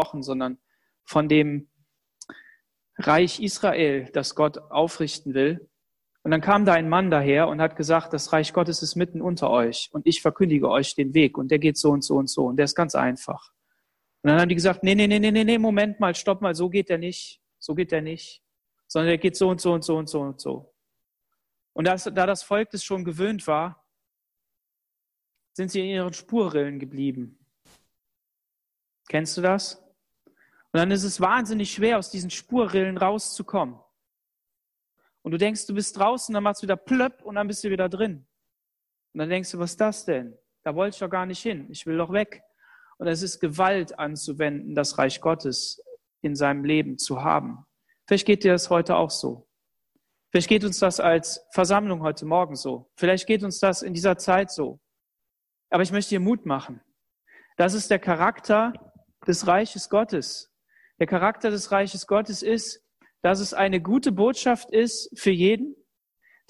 gesprochen, sondern von dem Reich Israel, das Gott aufrichten will. Und dann kam da ein Mann daher und hat gesagt, das Reich Gottes ist mitten unter euch und ich verkündige euch den Weg und der geht so und so und so und der ist ganz einfach. Und dann haben die gesagt, nee, nee, nee, nee, nee, Moment mal, stopp mal, so geht der nicht, so geht der nicht, sondern der geht so und so und so und so und so. Und das, da das Volk das schon gewöhnt war, sind sie in ihren Spurrillen geblieben. Kennst du das? Und dann ist es wahnsinnig schwer, aus diesen Spurrillen rauszukommen. Und du denkst, du bist draußen, dann machst du wieder plöpp und dann bist du wieder drin. Und dann denkst du, was ist das denn? Da wollte ich doch gar nicht hin. Ich will doch weg. Und es ist Gewalt anzuwenden, das Reich Gottes in seinem Leben zu haben. Vielleicht geht dir das heute auch so. Vielleicht geht uns das als Versammlung heute Morgen so. Vielleicht geht uns das in dieser Zeit so. Aber ich möchte dir Mut machen. Das ist der Charakter des Reiches Gottes. Der Charakter des Reiches Gottes ist, dass es eine gute Botschaft ist für jeden,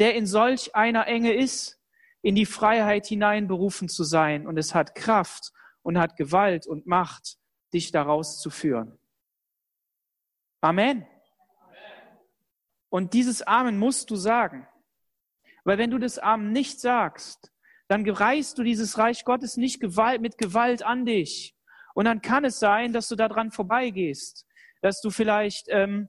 der in solch einer Enge ist, in die Freiheit hineinberufen zu sein. Und es hat Kraft und hat Gewalt und Macht, dich daraus zu führen. Amen. Und dieses Amen musst du sagen. Weil wenn du das Amen nicht sagst, dann reißt du dieses Reich Gottes nicht mit Gewalt an dich. Und dann kann es sein, dass du daran vorbeigehst, dass du vielleicht ähm,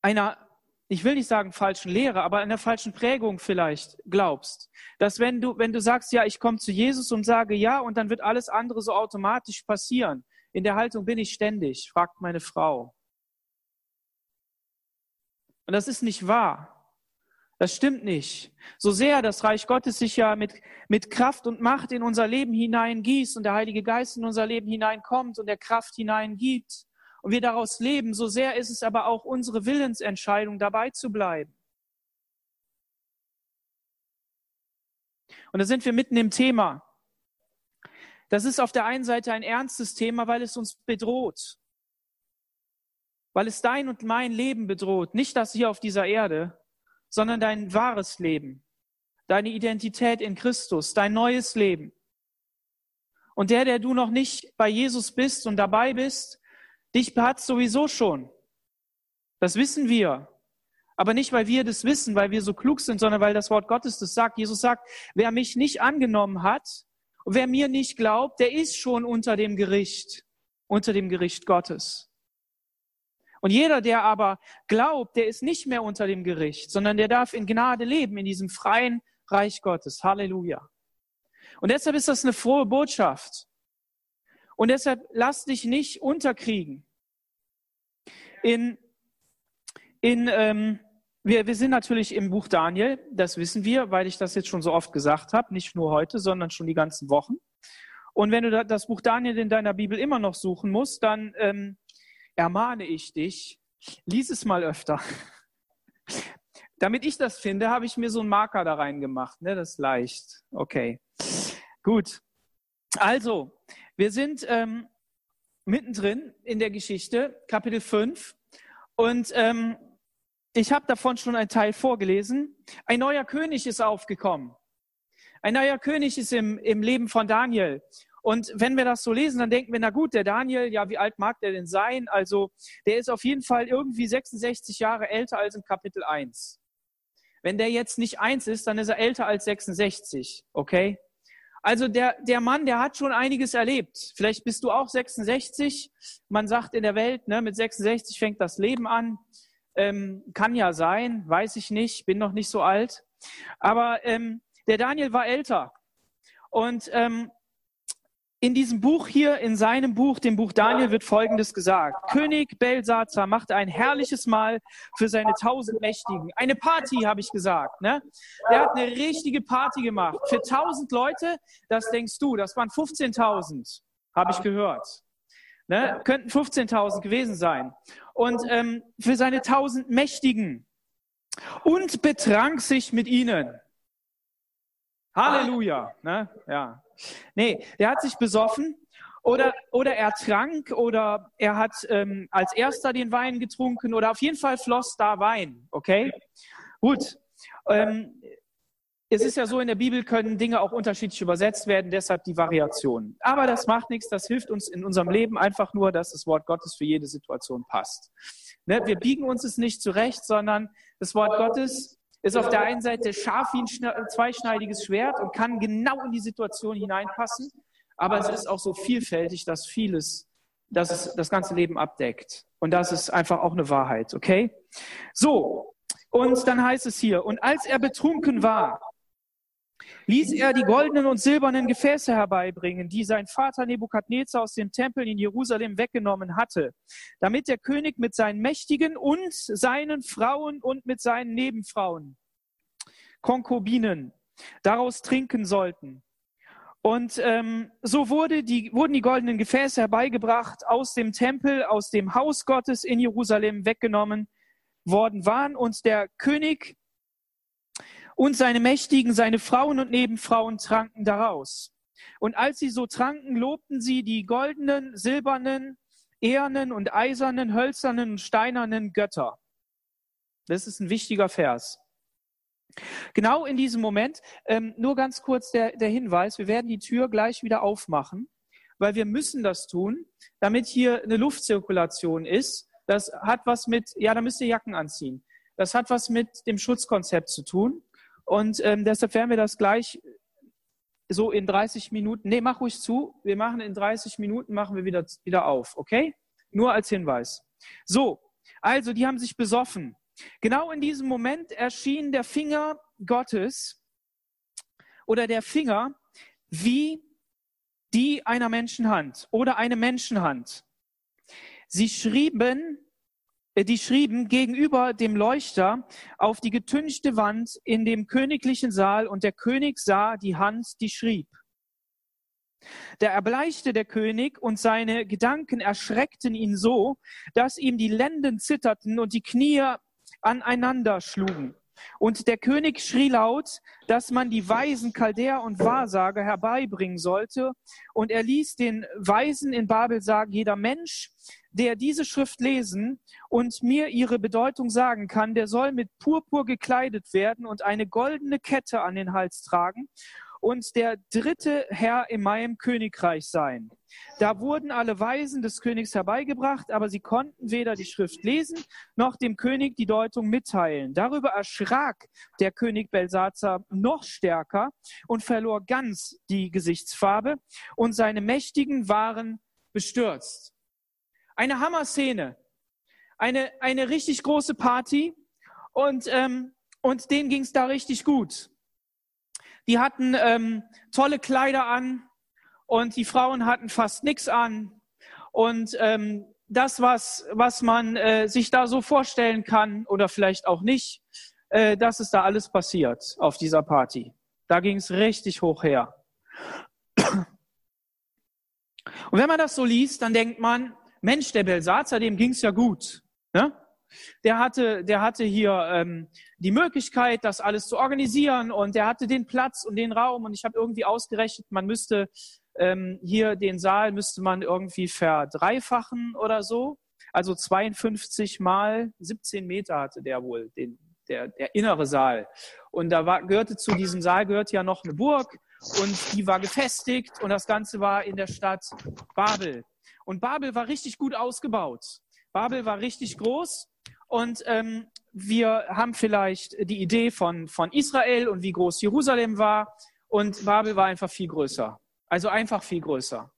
einer, ich will nicht sagen falschen Lehre, aber einer falschen Prägung vielleicht glaubst. Dass wenn du, wenn du sagst, ja, ich komme zu Jesus und sage ja, und dann wird alles andere so automatisch passieren. In der Haltung bin ich ständig, fragt meine Frau. Und das ist nicht wahr. Das stimmt nicht. So sehr das Reich Gottes sich ja mit, mit Kraft und Macht in unser Leben hineingießt und der Heilige Geist in unser Leben hineinkommt und der Kraft hineingibt und wir daraus leben, so sehr ist es aber auch unsere Willensentscheidung, dabei zu bleiben. Und da sind wir mitten im Thema. Das ist auf der einen Seite ein ernstes Thema, weil es uns bedroht. Weil es dein und mein Leben bedroht. Nicht das hier auf dieser Erde, sondern dein wahres Leben, deine Identität in Christus, dein neues Leben. Und der, der du noch nicht bei Jesus bist und dabei bist, dich hat sowieso schon. Das wissen wir. Aber nicht, weil wir das wissen, weil wir so klug sind, sondern weil das Wort Gottes das sagt. Jesus sagt, wer mich nicht angenommen hat und wer mir nicht glaubt, der ist schon unter dem Gericht, unter dem Gericht Gottes. Und jeder, der aber glaubt, der ist nicht mehr unter dem Gericht, sondern der darf in Gnade leben, in diesem freien Reich Gottes. Halleluja. Und deshalb ist das eine frohe Botschaft. Und deshalb lass dich nicht unterkriegen. In, in, ähm, wir, wir sind natürlich im Buch Daniel, das wissen wir, weil ich das jetzt schon so oft gesagt habe, nicht nur heute, sondern schon die ganzen Wochen. Und wenn du das Buch Daniel in deiner Bibel immer noch suchen musst, dann ähm, ermahne ich dich, lies es mal öfter. Damit ich das finde, habe ich mir so einen Marker da reingemacht. Ne? Das ist leicht. Okay. Gut. Also, wir sind ähm, mittendrin in der Geschichte, Kapitel 5. Und ähm, ich habe davon schon einen Teil vorgelesen. Ein neuer König ist aufgekommen. Ein neuer König ist im, im Leben von Daniel. Und wenn wir das so lesen, dann denken wir, na gut, der Daniel, ja, wie alt mag der denn sein? Also, der ist auf jeden Fall irgendwie 66 Jahre älter als im Kapitel 1. Wenn der jetzt nicht 1 ist, dann ist er älter als 66, okay? Also der, der Mann, der hat schon einiges erlebt. Vielleicht bist du auch 66. Man sagt in der Welt, ne, mit 66 fängt das Leben an. Ähm, kann ja sein, weiß ich nicht, bin noch nicht so alt. Aber ähm, der Daniel war älter. Und ähm, in diesem Buch hier, in seinem Buch, dem Buch Daniel, wird Folgendes gesagt. König Belsazar machte ein herrliches Mahl für seine tausend Mächtigen. Eine Party, habe ich gesagt. Ne? Er hat eine richtige Party gemacht. Für tausend Leute, das denkst du, das waren 15.000, habe ich gehört. Ne? Könnten 15.000 gewesen sein. Und ähm, für seine tausend Mächtigen. Und betrank sich mit ihnen. Halleluja. Ne? Ja. Nee, der hat sich besoffen oder, oder er trank oder er hat ähm, als erster den Wein getrunken oder auf jeden Fall floss da Wein. Okay? Gut. Ähm, es ist ja so, in der Bibel können Dinge auch unterschiedlich übersetzt werden, deshalb die Variationen. Aber das macht nichts, das hilft uns in unserem Leben einfach nur, dass das Wort Gottes für jede Situation passt. Ne? Wir biegen uns es nicht zurecht, sondern das Wort Gottes ist auf der einen Seite scharf wie ein zweischneidiges Schwert und kann genau in die Situation hineinpassen, aber es ist auch so vielfältig, dass vieles, dass es das ganze Leben abdeckt. Und das ist einfach auch eine Wahrheit, okay? So, und dann heißt es hier, und als er betrunken war, ließ er die goldenen und silbernen Gefäße herbeibringen, die sein Vater Nebukadnezar aus dem Tempel in Jerusalem weggenommen hatte, damit der König mit seinen Mächtigen und seinen Frauen und mit seinen Nebenfrauen, Konkubinen, daraus trinken sollten. Und ähm, so wurde die, wurden die goldenen Gefäße herbeigebracht aus dem Tempel, aus dem Haus Gottes in Jerusalem weggenommen worden waren. Und der König und seine Mächtigen, seine Frauen und Nebenfrauen tranken daraus. Und als sie so tranken, lobten sie die goldenen, silbernen, ehernen und eisernen, hölzernen und steinernen Götter. Das ist ein wichtiger Vers. Genau in diesem Moment, ähm, nur ganz kurz der, der Hinweis, wir werden die Tür gleich wieder aufmachen, weil wir müssen das tun, damit hier eine Luftzirkulation ist. Das hat was mit, ja, da müsst ihr Jacken anziehen. Das hat was mit dem Schutzkonzept zu tun. Und ähm, deshalb werden wir das gleich so in 30 Minuten, nee, mach ruhig zu, wir machen in 30 Minuten, machen wir wieder, wieder auf, okay? Nur als Hinweis. So, also die haben sich besoffen. Genau in diesem Moment erschien der Finger Gottes oder der Finger wie die einer Menschenhand oder eine Menschenhand. Sie schrieben die schrieben gegenüber dem Leuchter auf die getünchte Wand in dem königlichen Saal und der König sah die Hand, die schrieb. Da erbleichte der König und seine Gedanken erschreckten ihn so, dass ihm die Lenden zitterten und die Knie aneinander schlugen. Und der König schrie laut, dass man die Weisen Chaldäer und Wahrsager herbeibringen sollte. Und er ließ den Weisen in Babel sagen, jeder Mensch, der diese Schrift lesen und mir ihre Bedeutung sagen kann, der soll mit Purpur gekleidet werden und eine goldene Kette an den Hals tragen und der dritte Herr in meinem Königreich sein. Da wurden alle Weisen des Königs herbeigebracht, aber sie konnten weder die Schrift lesen noch dem König die Deutung mitteilen. Darüber erschrak der König Belsazar noch stärker und verlor ganz die Gesichtsfarbe und seine Mächtigen waren bestürzt. Eine Hammer-Szene. Eine, eine richtig große Party. Und, ähm, und denen ging es da richtig gut. Die hatten ähm, tolle Kleider an und die Frauen hatten fast nichts an. Und ähm, das, was, was man äh, sich da so vorstellen kann oder vielleicht auch nicht, äh, das ist da alles passiert auf dieser Party. Da ging es richtig hoch her. Und wenn man das so liest, dann denkt man, Mensch, der Belsazar, dem ging's ja gut. Ne? Der hatte, der hatte hier ähm, die Möglichkeit, das alles zu organisieren und der hatte den Platz und den Raum und ich habe irgendwie ausgerechnet, man müsste ähm, hier den Saal müsste man irgendwie verdreifachen oder so. Also 52 mal 17 Meter hatte der wohl, den, der, der innere Saal. Und da war, gehörte zu diesem Saal gehörte ja noch eine Burg und die war gefestigt und das Ganze war in der Stadt Babel. Und Babel war richtig gut ausgebaut. Babel war richtig groß und ähm, wir haben vielleicht die Idee von, von Israel und wie groß Jerusalem war und Babel war einfach viel größer. Also einfach viel größer.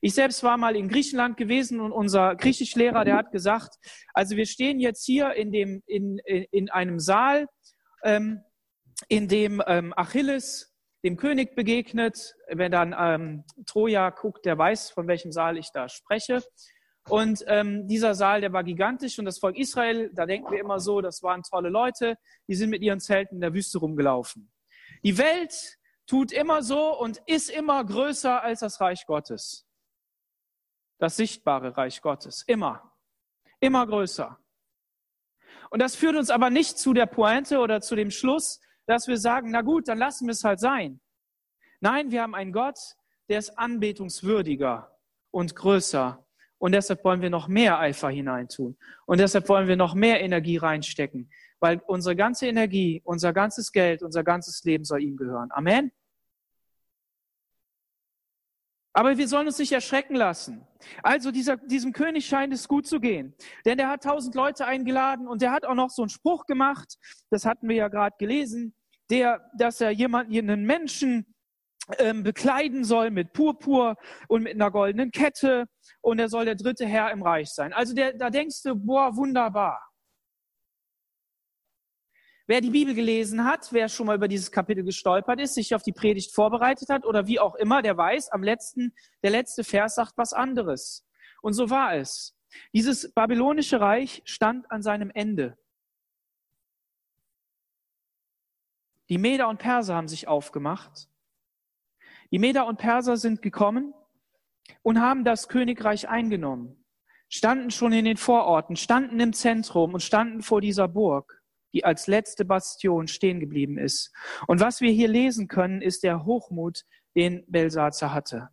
Ich selbst war mal in Griechenland gewesen und unser Griechischlehrer, der hat gesagt, also wir stehen jetzt hier in, dem, in, in einem Saal, ähm, in dem ähm, Achilles dem König begegnet. Wer dann ähm, Troja guckt, der weiß, von welchem Saal ich da spreche. Und ähm, dieser Saal, der war gigantisch und das Volk Israel, da denken wir immer so, das waren tolle Leute, die sind mit ihren Zelten in der Wüste rumgelaufen. Die Welt tut immer so und ist immer größer als das Reich Gottes. Das sichtbare Reich Gottes. Immer. Immer größer. Und das führt uns aber nicht zu der Pointe oder zu dem Schluss, dass wir sagen, na gut, dann lassen wir es halt sein. Nein, wir haben einen Gott, der ist anbetungswürdiger und größer Und deshalb wollen wir noch mehr Eifer hineintun. Und deshalb wollen wir noch mehr Energie reinstecken. Weil unsere ganze Energie, unser ganzes Geld, unser ganzes Leben soll ihm gehören. Amen. Aber wir sollen uns nicht erschrecken lassen. Also dieser, diesem König scheint es gut zu gehen. Denn der hat tausend Leute eingeladen und der hat auch noch so einen Spruch gemacht, das hatten wir ja gerade gelesen, der, dass er jemanden, einen Menschen ähm, bekleiden soll mit Purpur und mit einer goldenen Kette und er soll der dritte Herr im Reich sein. Also der, da denkst du, boah, wunderbar. Wer die Bibel gelesen hat, wer schon mal über dieses Kapitel gestolpert ist, sich auf die Predigt vorbereitet hat oder wie auch immer, der weiß, am letzten, der letzte Vers sagt was anderes. Und so war es. Dieses babylonische Reich stand an seinem Ende. Die Meder und Perser haben sich aufgemacht. Die Meder und Perser sind gekommen und haben das Königreich eingenommen, standen schon in den Vororten, standen im Zentrum und standen vor dieser Burg die als letzte Bastion stehen geblieben ist. Und was wir hier lesen können, ist der Hochmut, den Belsazar hatte.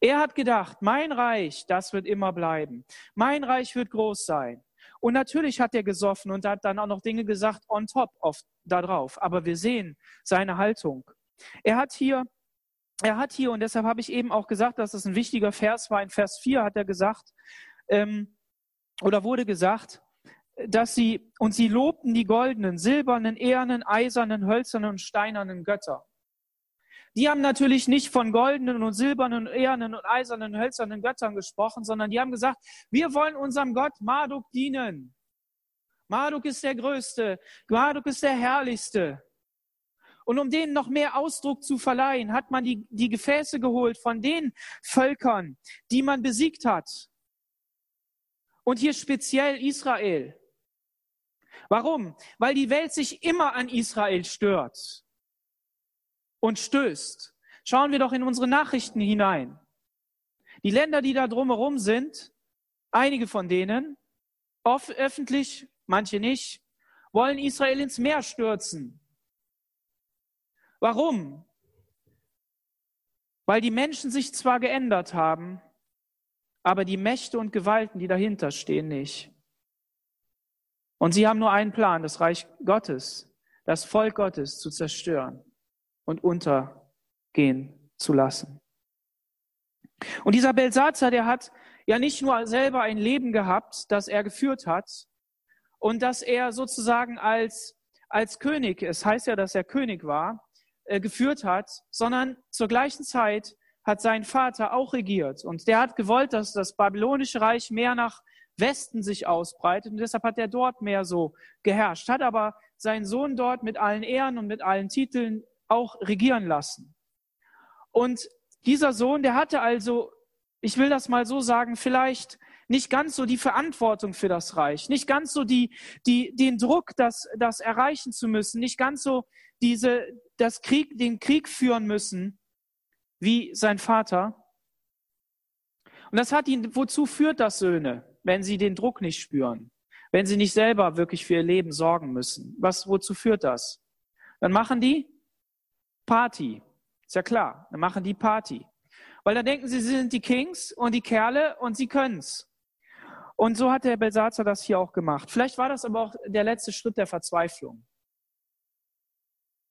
Er hat gedacht, mein Reich, das wird immer bleiben. Mein Reich wird groß sein. Und natürlich hat er gesoffen und hat dann auch noch Dinge gesagt on top of da drauf. Aber wir sehen seine Haltung. Er hat hier, er hat hier, und deshalb habe ich eben auch gesagt, dass das ein wichtiger Vers war. In Vers 4 hat er gesagt, ähm, oder wurde gesagt, dass sie, und sie lobten die goldenen, silbernen, ehernen, eisernen, hölzernen und steinernen Götter. Die haben natürlich nicht von goldenen und silbernen, ehernen und eisernen, hölzernen Göttern gesprochen, sondern die haben gesagt, wir wollen unserem Gott Marduk dienen. Marduk ist der Größte, Marduk ist der Herrlichste. Und um denen noch mehr Ausdruck zu verleihen, hat man die, die Gefäße geholt von den Völkern, die man besiegt hat. Und hier speziell Israel. Warum? Weil die Welt sich immer an Israel stört und stößt. Schauen wir doch in unsere Nachrichten hinein. Die Länder, die da drumherum sind, einige von denen, oft öffentlich, manche nicht, wollen Israel ins Meer stürzen. Warum? Weil die Menschen sich zwar geändert haben, aber die Mächte und Gewalten, die dahinter stehen, nicht. Und sie haben nur einen Plan, das Reich Gottes, das Volk Gottes zu zerstören und untergehen zu lassen. Und dieser Belsazar, der hat ja nicht nur selber ein Leben gehabt, das er geführt hat und dass er sozusagen als, als König, es heißt ja, dass er König war, äh, geführt hat, sondern zur gleichen Zeit hat sein Vater auch regiert. Und der hat gewollt, dass das babylonische Reich mehr nach Westen sich ausbreitet und deshalb hat er dort mehr so geherrscht, hat aber seinen Sohn dort mit allen Ehren und mit allen Titeln auch regieren lassen. Und dieser Sohn, der hatte also, ich will das mal so sagen, vielleicht nicht ganz so die Verantwortung für das Reich, nicht ganz so die, die, den Druck, das, das erreichen zu müssen, nicht ganz so diese, das Krieg, den Krieg führen müssen, wie sein Vater. Und das hat ihn, wozu führt das Söhne? wenn sie den Druck nicht spüren, wenn sie nicht selber wirklich für ihr Leben sorgen müssen. Was, wozu führt das? Dann machen die Party. Ist ja klar. Dann machen die Party. Weil dann denken sie, sie sind die Kings und die Kerle und sie können's. Und so hat der Belsatzer das hier auch gemacht. Vielleicht war das aber auch der letzte Schritt der Verzweiflung.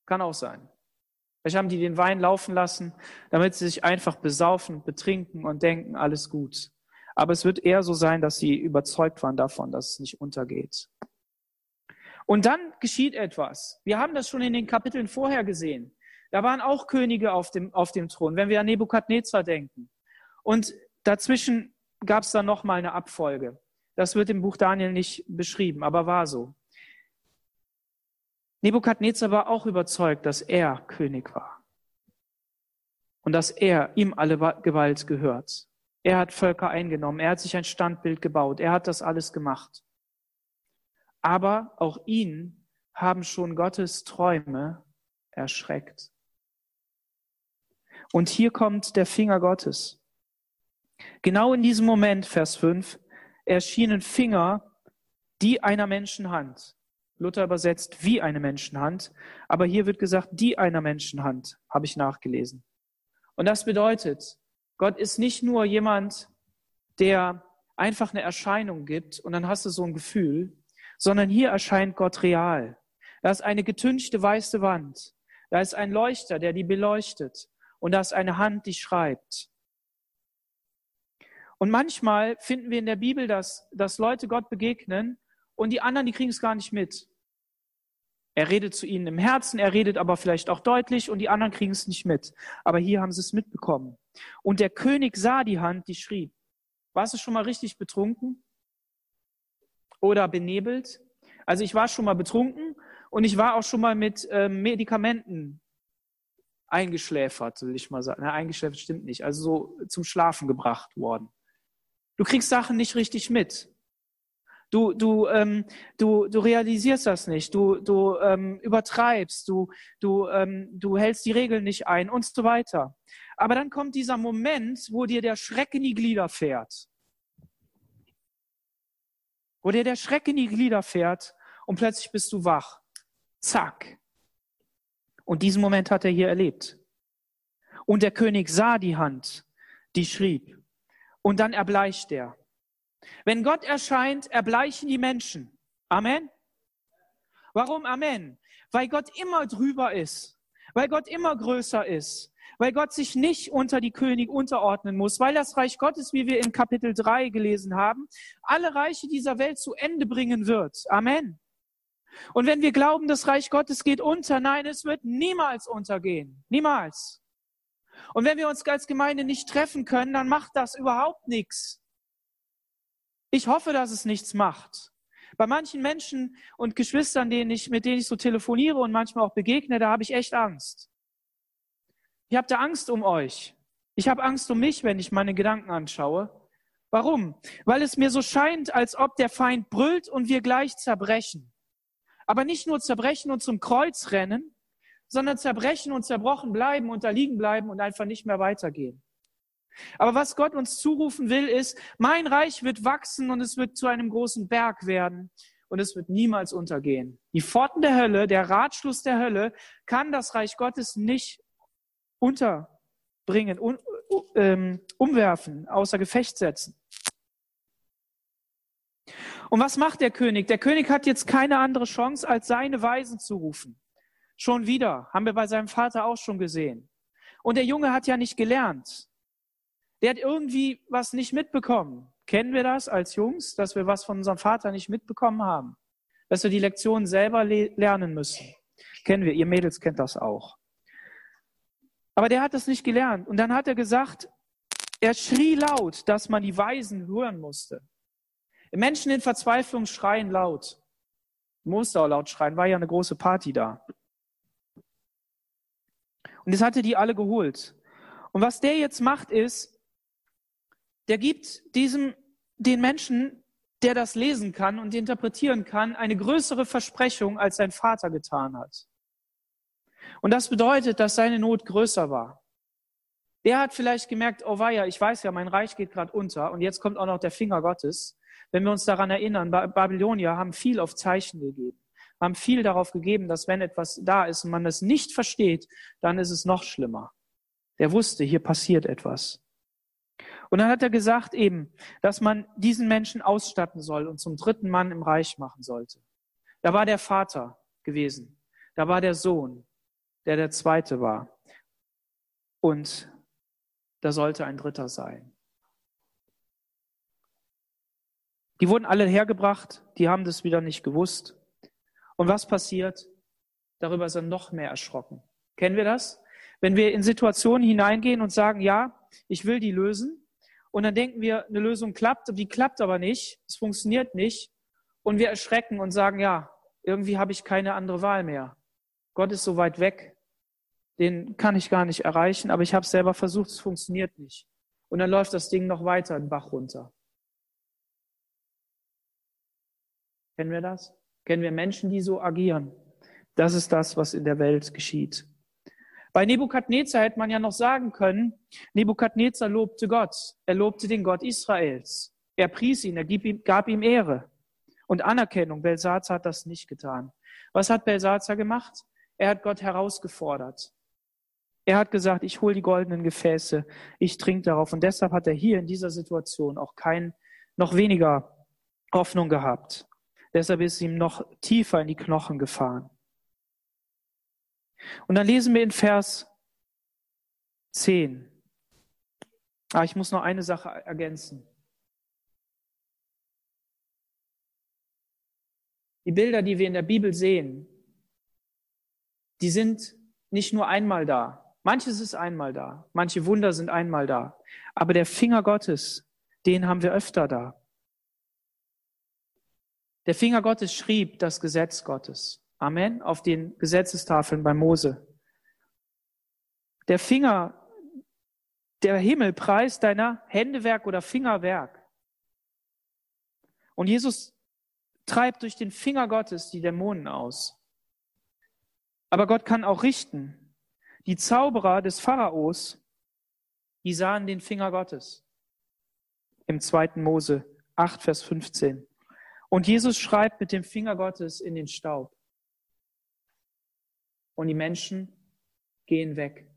Kann auch sein. Vielleicht haben die den Wein laufen lassen, damit sie sich einfach besaufen, betrinken und denken, alles gut. Aber es wird eher so sein, dass sie überzeugt waren davon, dass es nicht untergeht. Und dann geschieht etwas. Wir haben das schon in den Kapiteln vorher gesehen. Da waren auch Könige auf dem, auf dem Thron, wenn wir an Nebukadnezar denken. Und dazwischen gab es dann nochmal eine Abfolge. Das wird im Buch Daniel nicht beschrieben, aber war so. Nebukadnezar war auch überzeugt, dass er König war. Und dass er ihm alle Gewalt gehört. Er hat Völker eingenommen, er hat sich ein Standbild gebaut, er hat das alles gemacht. Aber auch ihn haben schon Gottes Träume erschreckt. Und hier kommt der Finger Gottes. Genau in diesem Moment, Vers 5, erschienen Finger, die einer Menschenhand. Luther übersetzt wie eine Menschenhand, aber hier wird gesagt, die einer Menschenhand, habe ich nachgelesen. Und das bedeutet, Gott ist nicht nur jemand, der einfach eine Erscheinung gibt und dann hast du so ein Gefühl, sondern hier erscheint Gott real. Da ist eine getünchte weiße Wand. Da ist ein Leuchter, der die beleuchtet. Und da ist eine Hand, die schreibt. Und manchmal finden wir in der Bibel, dass, dass Leute Gott begegnen und die anderen, die kriegen es gar nicht mit. Er redet zu ihnen im Herzen, er redet aber vielleicht auch deutlich und die anderen kriegen es nicht mit. Aber hier haben sie es mitbekommen. Und der König sah die Hand, die schrieb. Warst du schon mal richtig betrunken? Oder benebelt? Also ich war schon mal betrunken und ich war auch schon mal mit ähm, Medikamenten eingeschläfert, will ich mal sagen. Na, eingeschläfert stimmt nicht. Also so zum Schlafen gebracht worden. Du kriegst Sachen nicht richtig mit. Du, du, ähm, du, du realisierst das nicht. Du, du ähm, übertreibst. Du, du, ähm, du hältst die Regeln nicht ein und so weiter. Aber dann kommt dieser Moment, wo dir der Schreck in die Glieder fährt. Wo dir der Schreck in die Glieder fährt und plötzlich bist du wach. Zack. Und diesen Moment hat er hier erlebt. Und der König sah die Hand, die schrieb. Und dann erbleicht er. Wenn Gott erscheint, erbleichen die Menschen. Amen. Warum Amen? Weil Gott immer drüber ist, weil Gott immer größer ist, weil Gott sich nicht unter die König unterordnen muss, weil das Reich Gottes, wie wir in Kapitel 3 gelesen haben, alle Reiche dieser Welt zu Ende bringen wird. Amen. Und wenn wir glauben, das Reich Gottes geht unter, nein, es wird niemals untergehen. Niemals. Und wenn wir uns als Gemeinde nicht treffen können, dann macht das überhaupt nichts. Ich hoffe, dass es nichts macht. Bei manchen Menschen und Geschwistern, denen ich, mit denen ich so telefoniere und manchmal auch begegne, da habe ich echt Angst. Ich habe da Angst um euch. Ich habe Angst um mich, wenn ich meine Gedanken anschaue. Warum? Weil es mir so scheint, als ob der Feind brüllt und wir gleich zerbrechen. Aber nicht nur zerbrechen und zum Kreuz rennen, sondern zerbrechen und zerbrochen bleiben und da liegen bleiben und einfach nicht mehr weitergehen. Aber was Gott uns zurufen will, ist, mein Reich wird wachsen und es wird zu einem großen Berg werden und es wird niemals untergehen. Die Pforten der Hölle, der Ratschluss der Hölle kann das Reich Gottes nicht unterbringen, un, ähm, umwerfen, außer Gefecht setzen. Und was macht der König? Der König hat jetzt keine andere Chance, als seine Weisen zu rufen. Schon wieder, haben wir bei seinem Vater auch schon gesehen. Und der Junge hat ja nicht gelernt. Der hat irgendwie was nicht mitbekommen. Kennen wir das als Jungs, dass wir was von unserem Vater nicht mitbekommen haben? Dass wir die Lektionen selber le lernen müssen. Kennen wir, ihr Mädels kennt das auch. Aber der hat das nicht gelernt. Und dann hat er gesagt, er schrie laut, dass man die Weisen hören musste. Menschen in Verzweiflung schreien laut. Auch laut schreien, war ja eine große Party da. Und das hatte die alle geholt. Und was der jetzt macht, ist, der gibt diesem, den Menschen, der das lesen kann und interpretieren kann, eine größere Versprechung, als sein Vater getan hat. Und das bedeutet, dass seine Not größer war. Der hat vielleicht gemerkt, oh weia, ich weiß ja, mein Reich geht gerade unter und jetzt kommt auch noch der Finger Gottes. Wenn wir uns daran erinnern, Babylonier haben viel auf Zeichen gegeben, haben viel darauf gegeben, dass wenn etwas da ist und man es nicht versteht, dann ist es noch schlimmer. Der wusste, hier passiert etwas. Und dann hat er gesagt eben, dass man diesen Menschen ausstatten soll und zum dritten Mann im Reich machen sollte. Da war der Vater gewesen. Da war der Sohn, der der zweite war. Und da sollte ein dritter sein. Die wurden alle hergebracht, die haben das wieder nicht gewusst. Und was passiert? Darüber sind noch mehr erschrocken. Kennen wir das? Wenn wir in Situationen hineingehen und sagen, ja, ich will die lösen, und dann denken wir, eine Lösung klappt, die klappt aber nicht, es funktioniert nicht. Und wir erschrecken und sagen, ja, irgendwie habe ich keine andere Wahl mehr. Gott ist so weit weg, den kann ich gar nicht erreichen, aber ich habe es selber versucht, es funktioniert nicht. Und dann läuft das Ding noch weiter den Bach runter. Kennen wir das? Kennen wir Menschen, die so agieren? Das ist das, was in der Welt geschieht. Bei Nebukadnezar hätte man ja noch sagen können, Nebukadnezar lobte Gott. Er lobte den Gott Israels. Er pries ihn, er gab ihm Ehre und Anerkennung. Belsazar hat das nicht getan. Was hat Belsazar gemacht? Er hat Gott herausgefordert. Er hat gesagt, ich hole die goldenen Gefäße, ich trinke darauf. Und deshalb hat er hier in dieser Situation auch kein noch weniger Hoffnung gehabt. Deshalb ist ihm noch tiefer in die Knochen gefahren. Und dann lesen wir in Vers 10. Ah, ich muss noch eine Sache ergänzen. Die Bilder, die wir in der Bibel sehen, die sind nicht nur einmal da. Manches ist einmal da. Manche Wunder sind einmal da. Aber der Finger Gottes, den haben wir öfter da. Der Finger Gottes schrieb das Gesetz Gottes. Amen. Auf den Gesetzestafeln bei Mose. Der Finger, der Himmel preist deiner Händewerk oder Fingerwerk. Und Jesus treibt durch den Finger Gottes die Dämonen aus. Aber Gott kann auch richten. Die Zauberer des Pharaos, die sahen den Finger Gottes. Im 2. Mose 8, Vers 15. Und Jesus schreibt mit dem Finger Gottes in den Staub. Und die Menschen gehen weg,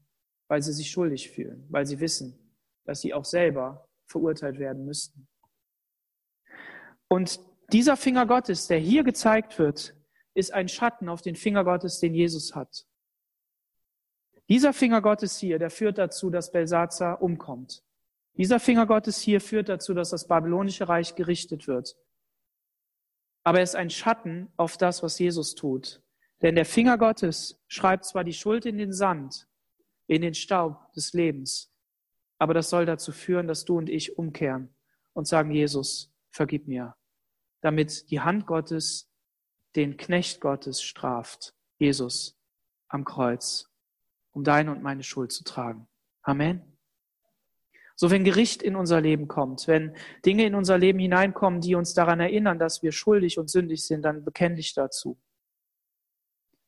weil sie sich schuldig fühlen, weil sie wissen, dass sie auch selber verurteilt werden müssten. Und dieser Finger Gottes, der hier gezeigt wird, ist ein Schatten auf den Finger Gottes, den Jesus hat. Dieser Finger Gottes hier, der führt dazu, dass Belsazar umkommt. Dieser Finger Gottes hier führt dazu, dass das babylonische Reich gerichtet wird. Aber er ist ein Schatten auf das, was Jesus tut. Denn der Finger Gottes schreibt zwar die Schuld in den Sand, in den Staub des Lebens, aber das soll dazu führen, dass du und ich umkehren und sagen, Jesus, vergib mir, damit die Hand Gottes den Knecht Gottes straft, Jesus am Kreuz, um deine und meine Schuld zu tragen. Amen. So, wenn Gericht in unser Leben kommt, wenn Dinge in unser Leben hineinkommen, die uns daran erinnern, dass wir schuldig und sündig sind, dann bekenn dich dazu.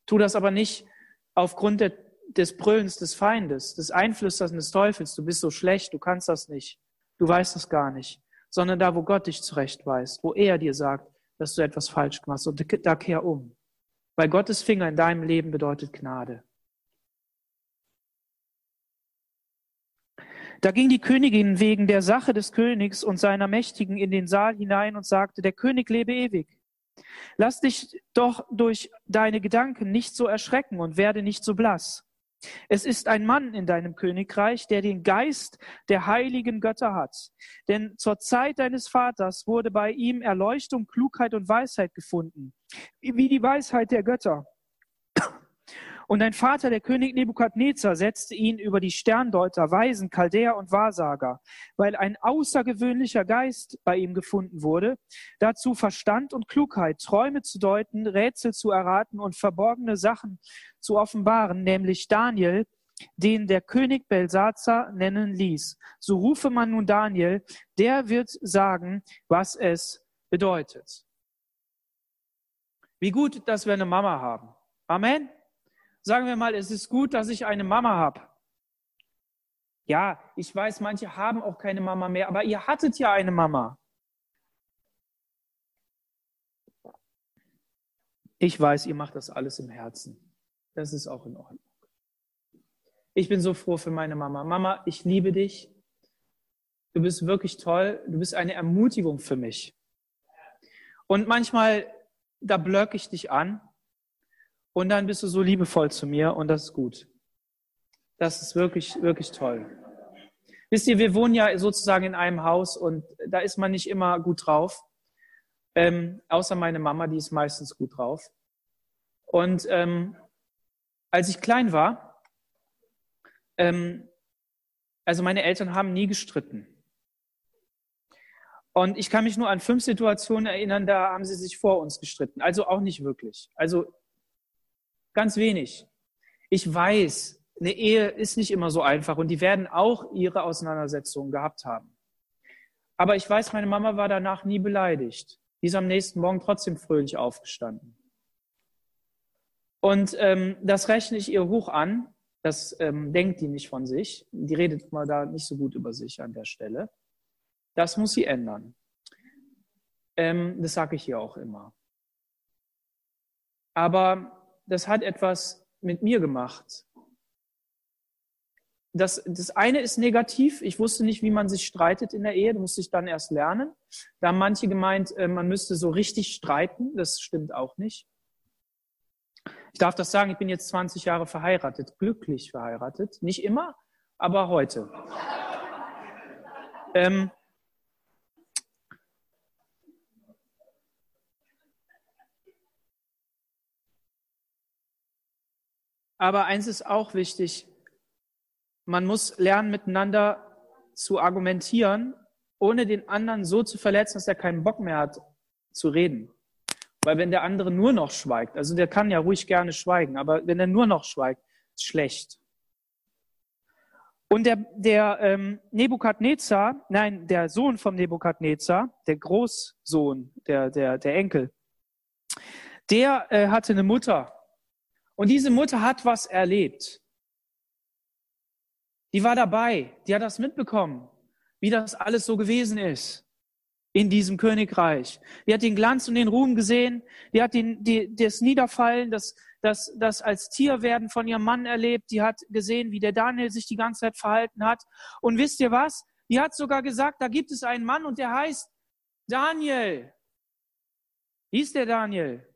Tu das aber nicht aufgrund der, des Brüllens des Feindes, des Einflüsters des Teufels. Du bist so schlecht, du kannst das nicht, du weißt das gar nicht, sondern da, wo Gott dich zurechtweist, wo er dir sagt, dass du etwas falsch machst und da kehr um. Weil Gottes Finger in deinem Leben bedeutet Gnade. Da ging die Königin wegen der Sache des Königs und seiner Mächtigen in den Saal hinein und sagte, der König lebe ewig. Lass dich doch durch deine Gedanken nicht so erschrecken und werde nicht so blass. Es ist ein Mann in deinem Königreich, der den Geist der heiligen Götter hat. Denn zur Zeit deines Vaters wurde bei ihm Erleuchtung, Klugheit und Weisheit gefunden, wie die Weisheit der Götter. Und ein Vater, der König Nebukadnezar, setzte ihn über die Sterndeuter, Weisen, Chaldäer und Wahrsager, weil ein außergewöhnlicher Geist bei ihm gefunden wurde, dazu Verstand und Klugheit, Träume zu deuten, Rätsel zu erraten und verborgene Sachen zu offenbaren, nämlich Daniel, den der König Belsazar nennen ließ. So rufe man nun Daniel, der wird sagen, was es bedeutet. Wie gut, dass wir eine Mama haben. Amen. Sagen wir mal, es ist gut, dass ich eine Mama habe. Ja, ich weiß, manche haben auch keine Mama mehr, aber ihr hattet ja eine Mama. Ich weiß, ihr macht das alles im Herzen. Das ist auch in Ordnung. Ich bin so froh für meine Mama. Mama, ich liebe dich. Du bist wirklich toll. Du bist eine Ermutigung für mich. Und manchmal, da blöcke ich dich an und dann bist du so liebevoll zu mir und das ist gut. Das ist wirklich, wirklich toll. Wisst ihr, wir wohnen ja sozusagen in einem Haus und da ist man nicht immer gut drauf. Ähm, außer meine Mama, die ist meistens gut drauf. Und ähm, als ich klein war, ähm, also meine Eltern haben nie gestritten. Und ich kann mich nur an fünf Situationen erinnern, da haben sie sich vor uns gestritten. Also auch nicht wirklich. Also Ganz wenig. Ich weiß, eine Ehe ist nicht immer so einfach und die werden auch ihre Auseinandersetzungen gehabt haben. Aber ich weiß, meine Mama war danach nie beleidigt. Die ist am nächsten Morgen trotzdem fröhlich aufgestanden. Und ähm, das rechne ich ihr hoch an. Das ähm, denkt die nicht von sich. Die redet mal da nicht so gut über sich an der Stelle. Das muss sie ändern. Ähm, das sage ich ihr auch immer. Aber das hat etwas mit mir gemacht. das, das eine ist negativ. Ich wusste nicht, wie man sich streitet in der Ehe. Das musste ich dann erst lernen. Da haben manche gemeint, äh, man müsste so richtig streiten. Das stimmt auch nicht. Ich darf das sagen, ich bin jetzt 20 Jahre verheiratet, glücklich verheiratet. Nicht immer, aber heute. ähm, aber eins ist auch wichtig, man muss lernen, miteinander zu argumentieren, ohne den anderen so zu verletzen, dass er keinen Bock mehr hat zu reden. Weil wenn der andere nur noch schweigt, also der kann ja ruhig gerne schweigen, aber wenn er nur noch schweigt, ist schlecht. Und der, der ähm, Nebukadnezar, nein, der Sohn vom Nebukadnezar, der Großsohn, der, der, der Enkel, der äh, hatte eine Mutter. Und diese Mutter hat was erlebt. Die war dabei, die hat das mitbekommen, wie das alles so gewesen ist in diesem Königreich. Die hat den Glanz und den Ruhm gesehen, die hat den, die, das Niederfallen, das, das, das als Tierwerden von ihrem Mann erlebt, die hat gesehen, wie der Daniel sich die ganze Zeit verhalten hat. Und wisst ihr was? Die hat sogar gesagt, da gibt es einen Mann und der heißt Daniel. Hieß der Daniel?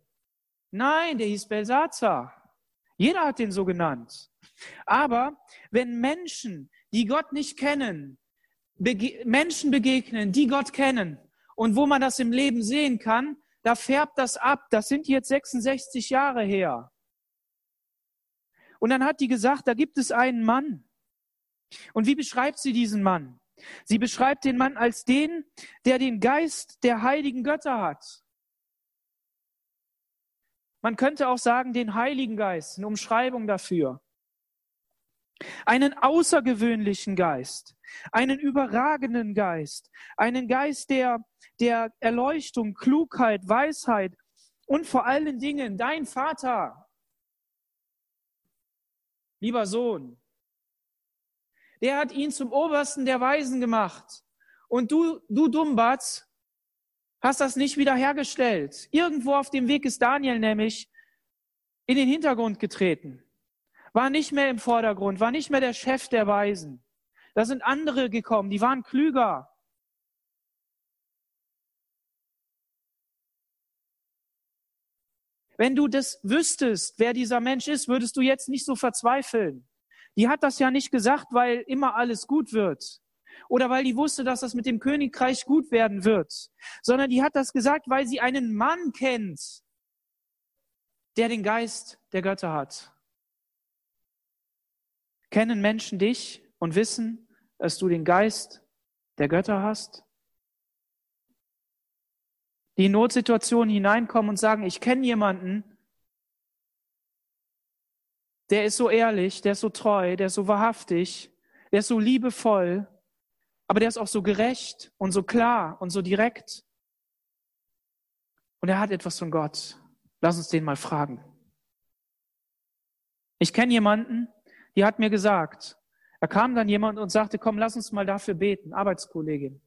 Nein, der hieß Belsazar. Jeder hat den so genannt. Aber wenn Menschen, die Gott nicht kennen, bege Menschen begegnen, die Gott kennen und wo man das im Leben sehen kann, da färbt das ab. Das sind jetzt 66 Jahre her. Und dann hat die gesagt, da gibt es einen Mann. Und wie beschreibt sie diesen Mann? Sie beschreibt den Mann als den, der den Geist der heiligen Götter hat. Man könnte auch sagen, den Heiligen Geist, eine Umschreibung dafür einen außergewöhnlichen Geist, einen überragenden Geist, einen Geist der, der Erleuchtung, Klugheit, Weisheit und vor allen Dingen dein Vater, lieber Sohn, der hat ihn zum Obersten der Weisen gemacht. Und du, du Dummbatz, hast das nicht wiederhergestellt. Irgendwo auf dem Weg ist Daniel nämlich in den Hintergrund getreten war nicht mehr im Vordergrund, war nicht mehr der Chef der Weisen. Da sind andere gekommen, die waren klüger. Wenn du das wüsstest, wer dieser Mensch ist, würdest du jetzt nicht so verzweifeln. Die hat das ja nicht gesagt, weil immer alles gut wird oder weil die wusste, dass das mit dem Königreich gut werden wird, sondern die hat das gesagt, weil sie einen Mann kennt, der den Geist der Götter hat. Kennen Menschen dich und wissen, dass du den Geist der Götter hast? Die in Notsituationen hineinkommen und sagen, ich kenne jemanden, der ist so ehrlich, der ist so treu, der ist so wahrhaftig, der ist so liebevoll, aber der ist auch so gerecht und so klar und so direkt. Und er hat etwas von Gott. Lass uns den mal fragen. Ich kenne jemanden, die hat mir gesagt, da kam dann jemand und sagte, komm, lass uns mal dafür beten, Arbeitskollegin.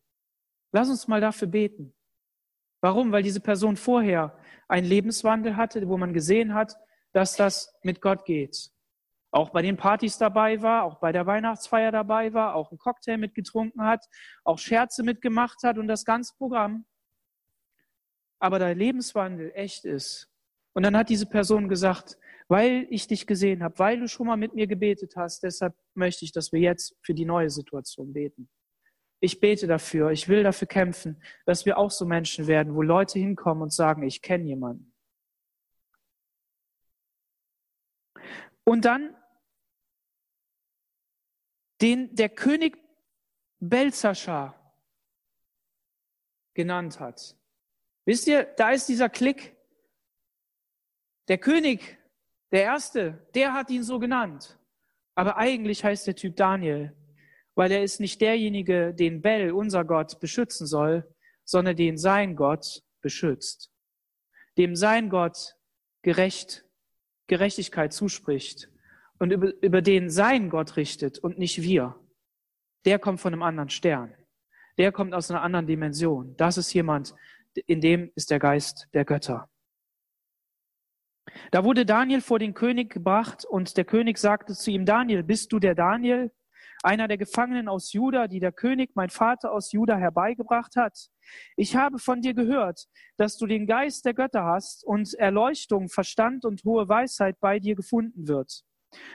Lass uns mal dafür beten. Warum? Weil diese Person vorher einen Lebenswandel hatte, wo man gesehen hat, dass das mit Gott geht. Auch bei den Partys dabei war, auch bei der Weihnachtsfeier dabei war, auch einen Cocktail mitgetrunken hat, auch Scherze mitgemacht hat und das ganze Programm. Aber der Lebenswandel echt ist. Und dann hat diese Person gesagt, weil ich dich gesehen habe, weil du schon mal mit mir gebetet hast. Deshalb möchte ich, dass wir jetzt für die neue Situation beten. Ich bete dafür, ich will dafür kämpfen, dass wir auch so Menschen werden, wo Leute hinkommen und sagen, ich kenne jemanden. Und dann den der König Belzascha genannt hat. Wisst ihr, da ist dieser Klick. Der König der erste, der hat ihn so genannt. Aber eigentlich heißt der Typ Daniel, weil er ist nicht derjenige, den Bell, unser Gott, beschützen soll, sondern den sein Gott beschützt. Dem sein Gott gerecht, Gerechtigkeit zuspricht und über, über den sein Gott richtet und nicht wir. Der kommt von einem anderen Stern. Der kommt aus einer anderen Dimension. Das ist jemand, in dem ist der Geist der Götter. Da wurde Daniel vor den König gebracht und der König sagte zu ihm, Daniel, bist du der Daniel? einer der Gefangenen aus Juda, die der König, mein Vater aus Juda, herbeigebracht hat. Ich habe von dir gehört, dass du den Geist der Götter hast und Erleuchtung, Verstand und hohe Weisheit bei dir gefunden wird.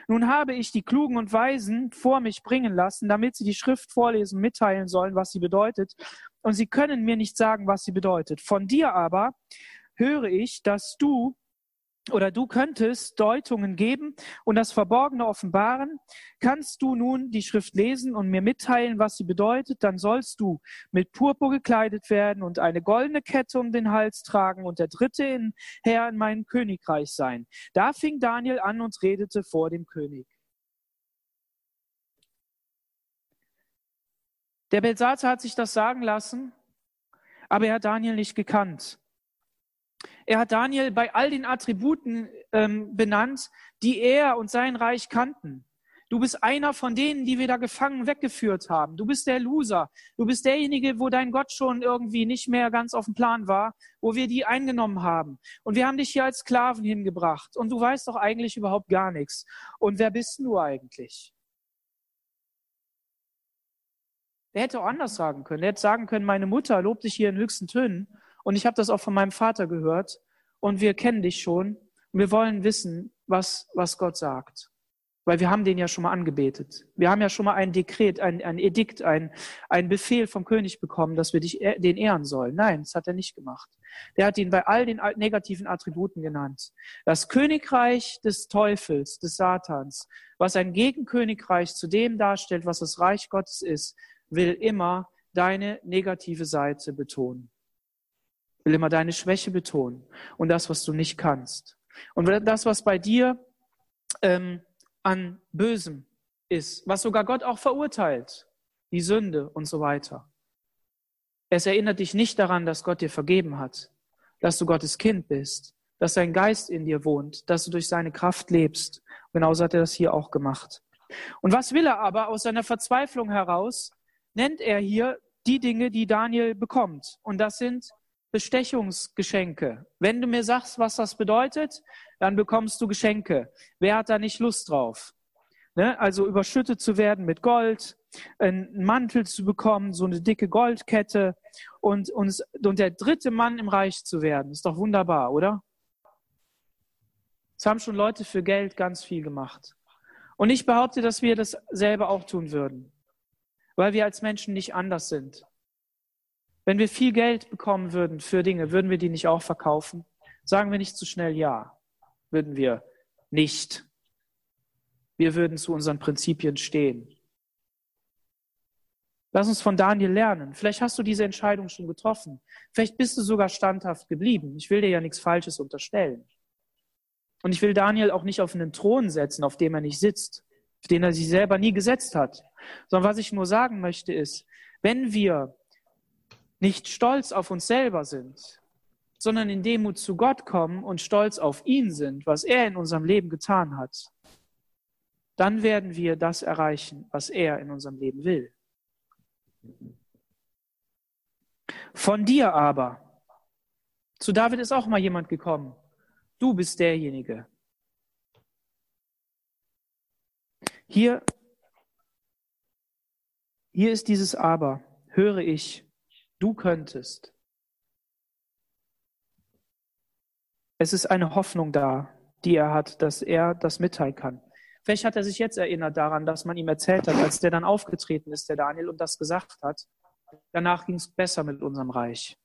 Nun habe ich die Klugen und Weisen vor mich bringen lassen, damit sie die Schrift vorlesen, mitteilen sollen, was sie bedeutet. Und sie können mir nicht sagen, was sie bedeutet. Von dir aber höre ich, dass du oder du könntest Deutungen geben und das Verborgene offenbaren. Kannst du nun die Schrift lesen und mir mitteilen, was sie bedeutet, dann sollst du mit Purpur gekleidet werden und eine goldene Kette um den Hals tragen und der dritte in, Herr in meinem Königreich sein. Da fing Daniel an und redete vor dem König. Der Belsatzer hat sich das sagen lassen, aber er hat Daniel nicht gekannt. Er hat Daniel bei all den Attributen ähm, benannt, die er und sein Reich kannten. Du bist einer von denen, die wir da gefangen weggeführt haben. Du bist der Loser. Du bist derjenige, wo dein Gott schon irgendwie nicht mehr ganz auf dem Plan war, wo wir die eingenommen haben. Und wir haben dich hier als Sklaven hingebracht. Und du weißt doch eigentlich überhaupt gar nichts. Und wer bist du eigentlich? Er hätte auch anders sagen können. Er hätte sagen können, meine Mutter lobt dich hier in höchsten Tönen. Und ich habe das auch von meinem Vater gehört. Und wir kennen dich schon. Und wir wollen wissen, was, was Gott sagt. Weil wir haben den ja schon mal angebetet. Wir haben ja schon mal ein Dekret, ein, ein Edikt, ein, ein Befehl vom König bekommen, dass wir dich, den ehren sollen. Nein, das hat er nicht gemacht. Der hat ihn bei all den negativen Attributen genannt. Das Königreich des Teufels, des Satans, was ein Gegenkönigreich zu dem darstellt, was das Reich Gottes ist, will immer deine negative Seite betonen will immer deine Schwäche betonen und das, was du nicht kannst. Und das, was bei dir ähm, an Bösem ist, was sogar Gott auch verurteilt, die Sünde und so weiter. Es erinnert dich nicht daran, dass Gott dir vergeben hat, dass du Gottes Kind bist, dass sein Geist in dir wohnt, dass du durch seine Kraft lebst. Genauso hat er das hier auch gemacht. Und was will er aber aus seiner Verzweiflung heraus? Nennt er hier die Dinge, die Daniel bekommt. Und das sind Bestechungsgeschenke. Wenn du mir sagst, was das bedeutet, dann bekommst du Geschenke. Wer hat da nicht Lust drauf? Ne? Also überschüttet zu werden mit Gold, einen Mantel zu bekommen, so eine dicke Goldkette und, und, und der dritte Mann im Reich zu werden. Ist doch wunderbar, oder? Es haben schon Leute für Geld ganz viel gemacht. Und ich behaupte, dass wir das selber auch tun würden, weil wir als Menschen nicht anders sind. Wenn wir viel Geld bekommen würden für Dinge, würden wir die nicht auch verkaufen? Sagen wir nicht zu schnell ja. Würden wir nicht. Wir würden zu unseren Prinzipien stehen. Lass uns von Daniel lernen. Vielleicht hast du diese Entscheidung schon getroffen. Vielleicht bist du sogar standhaft geblieben. Ich will dir ja nichts Falsches unterstellen. Und ich will Daniel auch nicht auf einen Thron setzen, auf dem er nicht sitzt, auf den er sich selber nie gesetzt hat. Sondern was ich nur sagen möchte ist, wenn wir nicht stolz auf uns selber sind, sondern in Demut zu Gott kommen und stolz auf ihn sind, was er in unserem Leben getan hat, dann werden wir das erreichen, was er in unserem Leben will. Von dir aber, zu David ist auch mal jemand gekommen, du bist derjenige. Hier, hier ist dieses Aber, höre ich, Du könntest. Es ist eine Hoffnung da, die er hat, dass er das mitteilen kann. Vielleicht hat er sich jetzt erinnert daran, dass man ihm erzählt hat, als der dann aufgetreten ist, der Daniel, und das gesagt hat. Danach ging es besser mit unserem Reich.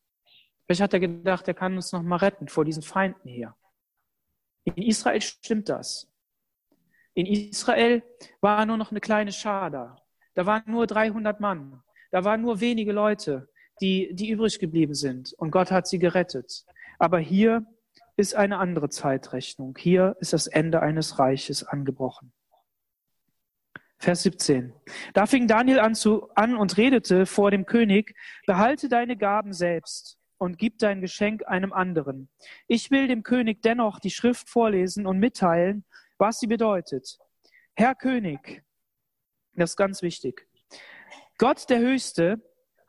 Vielleicht hat er gedacht, er kann uns noch mal retten vor diesen Feinden hier. In Israel stimmt das. In Israel war nur noch eine kleine Schar da. Da waren nur 300 Mann. Da waren nur wenige Leute die, die übrig geblieben sind. Und Gott hat sie gerettet. Aber hier ist eine andere Zeitrechnung. Hier ist das Ende eines Reiches angebrochen. Vers 17. Da fing Daniel an, zu, an und redete vor dem König, behalte deine Gaben selbst und gib dein Geschenk einem anderen. Ich will dem König dennoch die Schrift vorlesen und mitteilen, was sie bedeutet. Herr König, das ist ganz wichtig. Gott der Höchste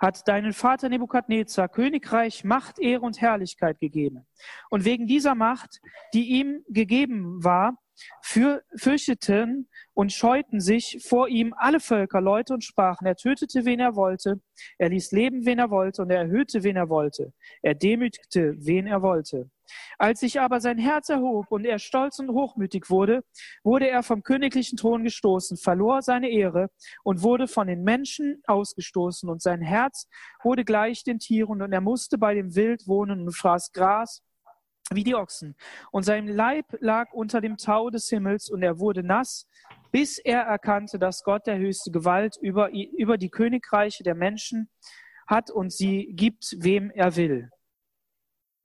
hat deinen Vater Nebukadnezar Königreich, Macht, Ehre und Herrlichkeit gegeben. Und wegen dieser Macht, die ihm gegeben war, für, fürchteten und scheuten sich vor ihm alle Völker, Leute und sprachen. Er tötete, wen er wollte, er ließ leben, wen er wollte, und er erhöhte, wen er wollte. Er demütigte, wen er wollte. Als sich aber sein Herz erhob und er stolz und hochmütig wurde, wurde er vom königlichen Thron gestoßen, verlor seine Ehre und wurde von den Menschen ausgestoßen, und sein Herz wurde gleich den Tieren, und er musste bei dem Wild wohnen und fraß Gras wie die Ochsen. Und sein Leib lag unter dem Tau des Himmels und er wurde nass, bis er erkannte, dass Gott der höchste Gewalt über, über die Königreiche der Menschen hat und sie gibt, wem er will.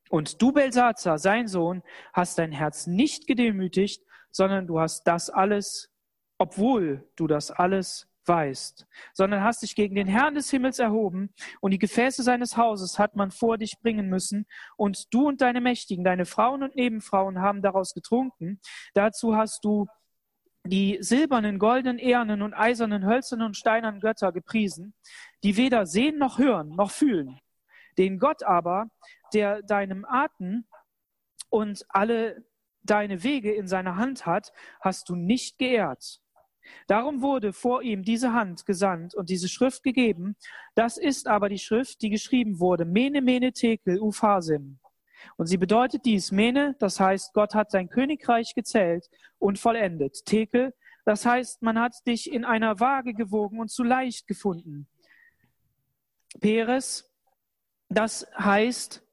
Und du, Belsazar, sein Sohn, hast dein Herz nicht gedemütigt, sondern du hast das alles, obwohl du das alles weißt, sondern hast dich gegen den Herrn des Himmels erhoben und die Gefäße seines Hauses hat man vor dich bringen müssen und du und deine Mächtigen, deine Frauen und Nebenfrauen haben daraus getrunken. Dazu hast du die silbernen, goldenen, ehernen und eisernen, hölzernen und steinernen Götter gepriesen, die weder sehen noch hören noch fühlen. Den Gott aber, der deinem Atem und alle deine Wege in seiner Hand hat, hast du nicht geehrt. Darum wurde vor ihm diese Hand gesandt und diese Schrift gegeben. Das ist aber die Schrift, die geschrieben wurde. Mene, mene, tekel, uphasim. Und sie bedeutet dies. Mene, das heißt, Gott hat sein Königreich gezählt und vollendet. Tekel, das heißt, man hat dich in einer Waage gewogen und zu leicht gefunden. Peres, das heißt,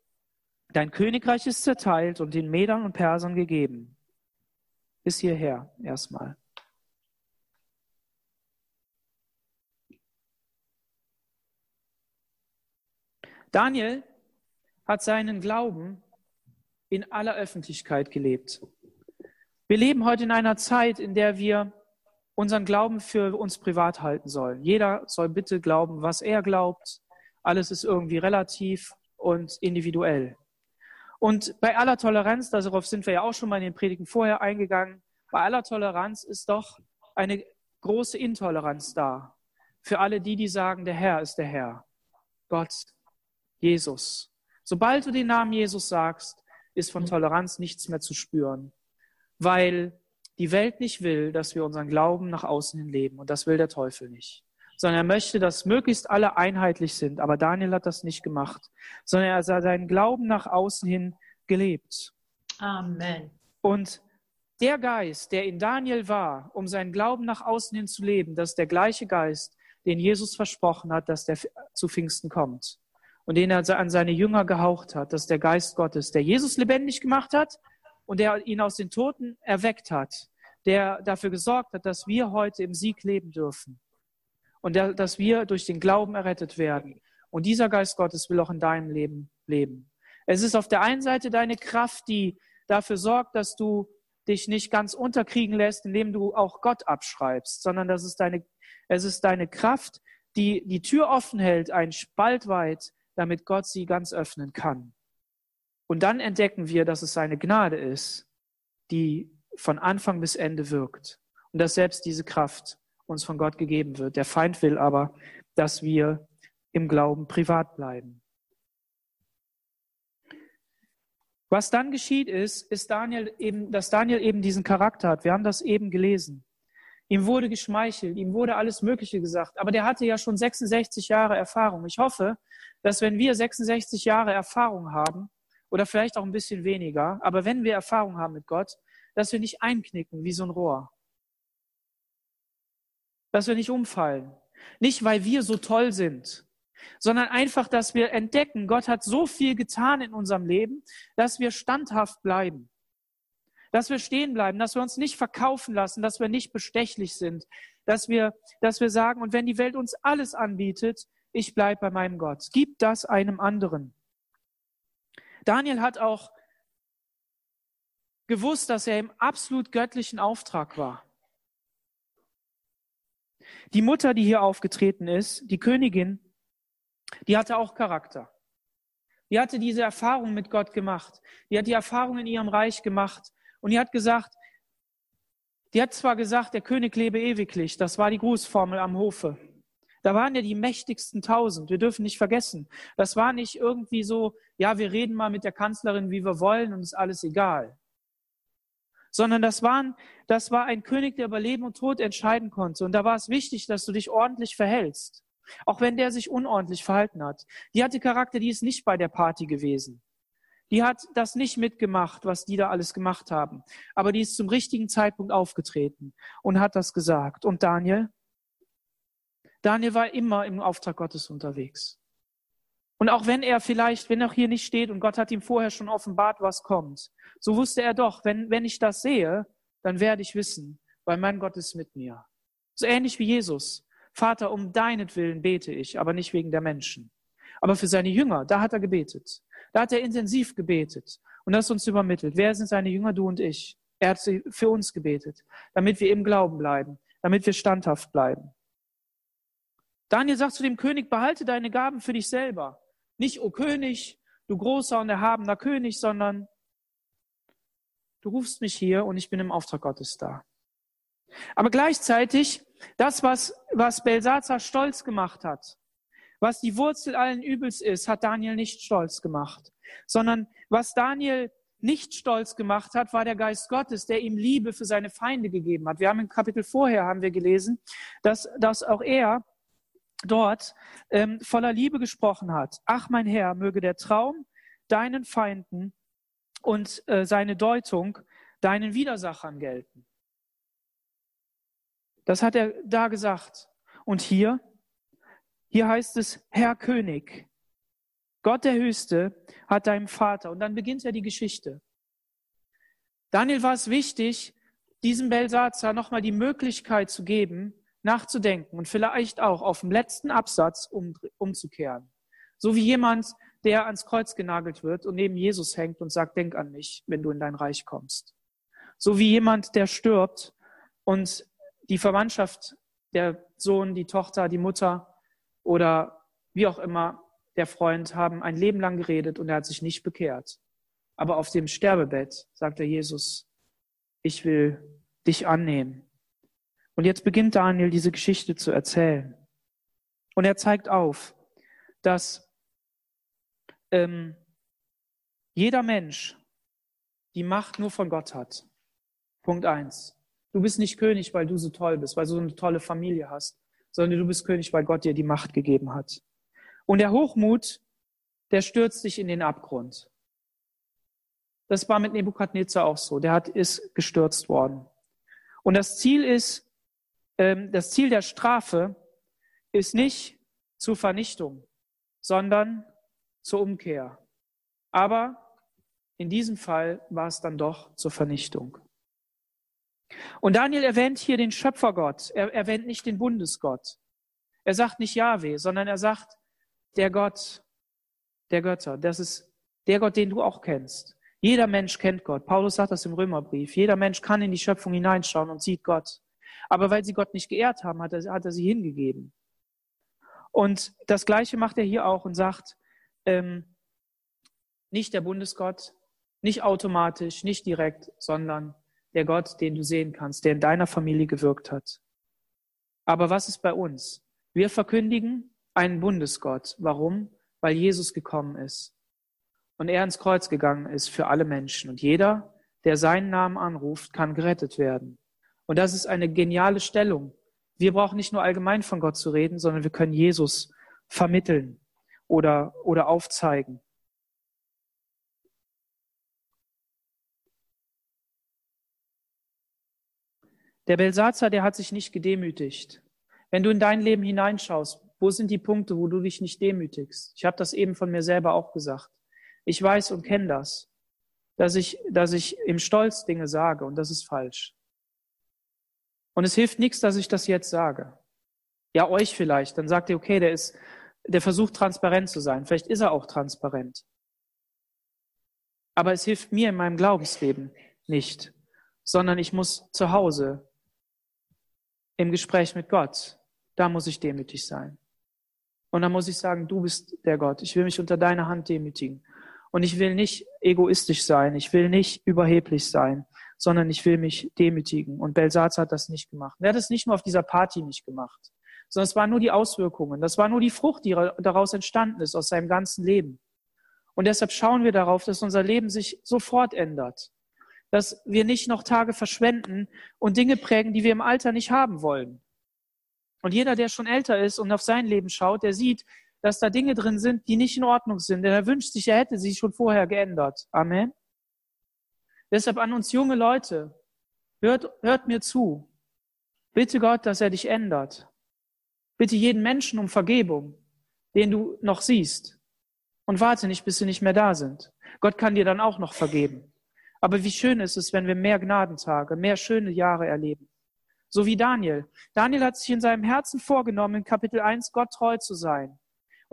dein Königreich ist zerteilt und den Medern und Persern gegeben. Bis hierher erstmal. Daniel hat seinen Glauben in aller Öffentlichkeit gelebt. Wir leben heute in einer Zeit, in der wir unseren Glauben für uns privat halten sollen. Jeder soll bitte glauben, was er glaubt. Alles ist irgendwie relativ und individuell. Und bei aller Toleranz, darauf sind wir ja auch schon mal in den Predigen vorher eingegangen, bei aller Toleranz ist doch eine große Intoleranz da. Für alle die, die sagen, der Herr ist der Herr. Gott Jesus. Sobald du den Namen Jesus sagst, ist von Toleranz nichts mehr zu spüren, weil die Welt nicht will, dass wir unseren Glauben nach außen hin leben und das will der Teufel nicht, sondern er möchte, dass möglichst alle einheitlich sind. Aber Daniel hat das nicht gemacht, sondern er hat seinen Glauben nach außen hin gelebt. Amen. Und der Geist, der in Daniel war, um seinen Glauben nach außen hin zu leben, das ist der gleiche Geist, den Jesus versprochen hat, dass der zu Pfingsten kommt und den er an seine Jünger gehaucht hat. Das ist der Geist Gottes, der Jesus lebendig gemacht hat und der ihn aus den Toten erweckt hat, der dafür gesorgt hat, dass wir heute im Sieg leben dürfen und der, dass wir durch den Glauben errettet werden. Und dieser Geist Gottes will auch in deinem Leben leben. Es ist auf der einen Seite deine Kraft, die dafür sorgt, dass du dich nicht ganz unterkriegen lässt, indem du auch Gott abschreibst, sondern das ist deine, es ist deine Kraft, die die Tür offen hält, einen Spalt weit, damit Gott sie ganz öffnen kann. Und dann entdecken wir, dass es seine Gnade ist, die von Anfang bis Ende wirkt. Und dass selbst diese Kraft uns von Gott gegeben wird. Der Feind will aber, dass wir im Glauben privat bleiben. Was dann geschieht ist, ist Daniel eben, dass Daniel eben diesen Charakter hat. Wir haben das eben gelesen. Ihm wurde geschmeichelt, ihm wurde alles Mögliche gesagt. Aber der hatte ja schon 66 Jahre Erfahrung. Ich hoffe, dass wenn wir 66 Jahre Erfahrung haben, oder vielleicht auch ein bisschen weniger, aber wenn wir Erfahrung haben mit Gott, dass wir nicht einknicken wie so ein Rohr. Dass wir nicht umfallen. Nicht, weil wir so toll sind, sondern einfach, dass wir entdecken, Gott hat so viel getan in unserem Leben, dass wir standhaft bleiben. Dass wir stehen bleiben, dass wir uns nicht verkaufen lassen, dass wir nicht bestechlich sind, dass wir, dass wir sagen, und wenn die Welt uns alles anbietet, ich bleibe bei meinem Gott. Gib das einem anderen. Daniel hat auch gewusst, dass er im absolut göttlichen Auftrag war. Die Mutter, die hier aufgetreten ist, die Königin, die hatte auch Charakter. Die hatte diese Erfahrung mit Gott gemacht. Die hat die Erfahrung in ihrem Reich gemacht. Und die hat gesagt, die hat zwar gesagt, der König lebe ewiglich. Das war die Grußformel am Hofe. Da waren ja die mächtigsten tausend. Wir dürfen nicht vergessen. Das war nicht irgendwie so, ja, wir reden mal mit der Kanzlerin, wie wir wollen und ist alles egal. Sondern das, waren, das war ein König, der über Leben und Tod entscheiden konnte. Und da war es wichtig, dass du dich ordentlich verhältst. Auch wenn der sich unordentlich verhalten hat. Die hatte Charakter, die ist nicht bei der Party gewesen. Die hat das nicht mitgemacht, was die da alles gemacht haben. Aber die ist zum richtigen Zeitpunkt aufgetreten und hat das gesagt. Und Daniel? Daniel war immer im Auftrag Gottes unterwegs. Und auch wenn er vielleicht, wenn er hier nicht steht und Gott hat ihm vorher schon offenbart, was kommt, so wusste er doch, wenn, wenn ich das sehe, dann werde ich wissen, weil mein Gott ist mit mir. So ähnlich wie Jesus. Vater, um deinetwillen bete ich, aber nicht wegen der Menschen. Aber für seine Jünger, da hat er gebetet. Da hat er intensiv gebetet. Und das uns übermittelt. Wer sind seine Jünger, du und ich? Er hat für uns gebetet, damit wir im Glauben bleiben, damit wir standhaft bleiben. Daniel sagt zu dem König, behalte deine Gaben für dich selber. Nicht, o König, du großer und erhabener König, sondern du rufst mich hier und ich bin im Auftrag Gottes da. Aber gleichzeitig, das, was, was Belsazar stolz gemacht hat, was die Wurzel allen Übels ist, hat Daniel nicht stolz gemacht, sondern was Daniel nicht stolz gemacht hat, war der Geist Gottes, der ihm Liebe für seine Feinde gegeben hat. Wir haben im Kapitel vorher haben wir gelesen, dass, dass auch er dort ähm, voller Liebe gesprochen hat. Ach mein Herr, möge der Traum deinen Feinden und äh, seine Deutung deinen Widersachern gelten. Das hat er da gesagt. Und hier, hier heißt es, Herr König, Gott der Höchste hat deinem Vater. Und dann beginnt ja die Geschichte. Daniel war es wichtig, diesem Belsazar nochmal die Möglichkeit zu geben, nachzudenken und vielleicht auch auf dem letzten Absatz um, umzukehren. So wie jemand, der ans Kreuz genagelt wird und neben Jesus hängt und sagt, denk an mich, wenn du in dein Reich kommst. So wie jemand, der stirbt und die Verwandtschaft, der Sohn, die Tochter, die Mutter oder wie auch immer, der Freund haben ein Leben lang geredet und er hat sich nicht bekehrt. Aber auf dem Sterbebett sagt er Jesus, ich will dich annehmen. Und jetzt beginnt Daniel diese Geschichte zu erzählen. Und er zeigt auf, dass ähm, jeder Mensch die Macht nur von Gott hat. Punkt eins. Du bist nicht König, weil du so toll bist, weil du so eine tolle Familie hast, sondern du bist König, weil Gott dir die Macht gegeben hat. Und der Hochmut, der stürzt dich in den Abgrund. Das war mit Nebukadnezar auch so. Der hat, ist gestürzt worden. Und das Ziel ist, das Ziel der Strafe ist nicht zur Vernichtung, sondern zur Umkehr. Aber in diesem Fall war es dann doch zur Vernichtung. Und Daniel erwähnt hier den Schöpfergott. Er erwähnt nicht den Bundesgott. Er sagt nicht Yahweh, sondern er sagt der Gott der Götter. Das ist der Gott, den du auch kennst. Jeder Mensch kennt Gott. Paulus sagt das im Römerbrief. Jeder Mensch kann in die Schöpfung hineinschauen und sieht Gott. Aber weil sie Gott nicht geehrt haben, hat er, hat er sie hingegeben. Und das Gleiche macht er hier auch und sagt, ähm, nicht der Bundesgott, nicht automatisch, nicht direkt, sondern der Gott, den du sehen kannst, der in deiner Familie gewirkt hat. Aber was ist bei uns? Wir verkündigen einen Bundesgott. Warum? Weil Jesus gekommen ist und er ins Kreuz gegangen ist für alle Menschen. Und jeder, der seinen Namen anruft, kann gerettet werden. Und das ist eine geniale Stellung. Wir brauchen nicht nur allgemein von Gott zu reden, sondern wir können Jesus vermitteln oder, oder aufzeigen. Der Belsatzer, der hat sich nicht gedemütigt. Wenn du in dein Leben hineinschaust, wo sind die Punkte, wo du dich nicht demütigst? Ich habe das eben von mir selber auch gesagt. Ich weiß und kenne das, dass ich, dass ich im Stolz Dinge sage und das ist falsch. Und es hilft nichts, dass ich das jetzt sage. Ja, euch vielleicht. Dann sagt ihr, okay, der ist, der versucht transparent zu sein. Vielleicht ist er auch transparent. Aber es hilft mir in meinem Glaubensleben nicht, sondern ich muss zu Hause im Gespräch mit Gott, da muss ich demütig sein. Und dann muss ich sagen, du bist der Gott. Ich will mich unter deiner Hand demütigen. Und ich will nicht egoistisch sein. Ich will nicht überheblich sein sondern ich will mich demütigen. Und Belsatz hat das nicht gemacht. er hat es nicht nur auf dieser Party nicht gemacht, sondern es waren nur die Auswirkungen. Das war nur die Frucht, die daraus entstanden ist, aus seinem ganzen Leben. Und deshalb schauen wir darauf, dass unser Leben sich sofort ändert. dass wir nicht noch Tage verschwenden und Dinge prägen, die wir im Alter nicht haben wollen. Und jeder, der schon älter ist und auf sein Leben schaut, der sieht, dass da Dinge drin sind, die nicht in Ordnung sind. Denn er wünscht sich, er hätte sie schon vorher geändert. Amen. Deshalb an uns junge Leute, hört, hört mir zu. Bitte Gott, dass er dich ändert. Bitte jeden Menschen um Vergebung, den du noch siehst. Und warte nicht, bis sie nicht mehr da sind. Gott kann dir dann auch noch vergeben. Aber wie schön ist es, wenn wir mehr Gnadentage, mehr schöne Jahre erleben. So wie Daniel. Daniel hat sich in seinem Herzen vorgenommen, in Kapitel 1 Gott treu zu sein.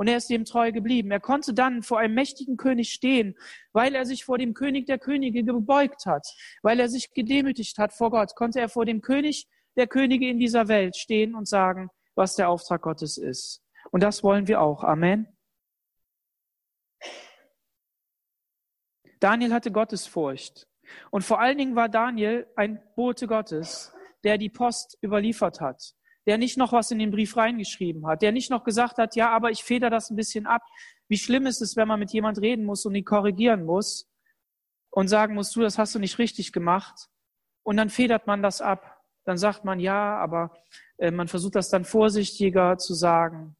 Und er ist ihm treu geblieben. Er konnte dann vor einem mächtigen König stehen, weil er sich vor dem König der Könige gebeugt hat, weil er sich gedemütigt hat vor Gott, konnte er vor dem König der Könige in dieser Welt stehen und sagen, was der Auftrag Gottes ist. Und das wollen wir auch. Amen. Daniel hatte Gottesfurcht. Und vor allen Dingen war Daniel ein Bote Gottes, der die Post überliefert hat, der nicht noch was in den Brief reingeschrieben hat, der nicht noch gesagt hat, ja, aber ich feder das ein bisschen ab. Wie schlimm ist es, wenn man mit jemand reden muss und ihn korrigieren muss und sagen muss, du, das hast du nicht richtig gemacht. Und dann federt man das ab. Dann sagt man, ja, aber äh, man versucht das dann vorsichtiger zu sagen.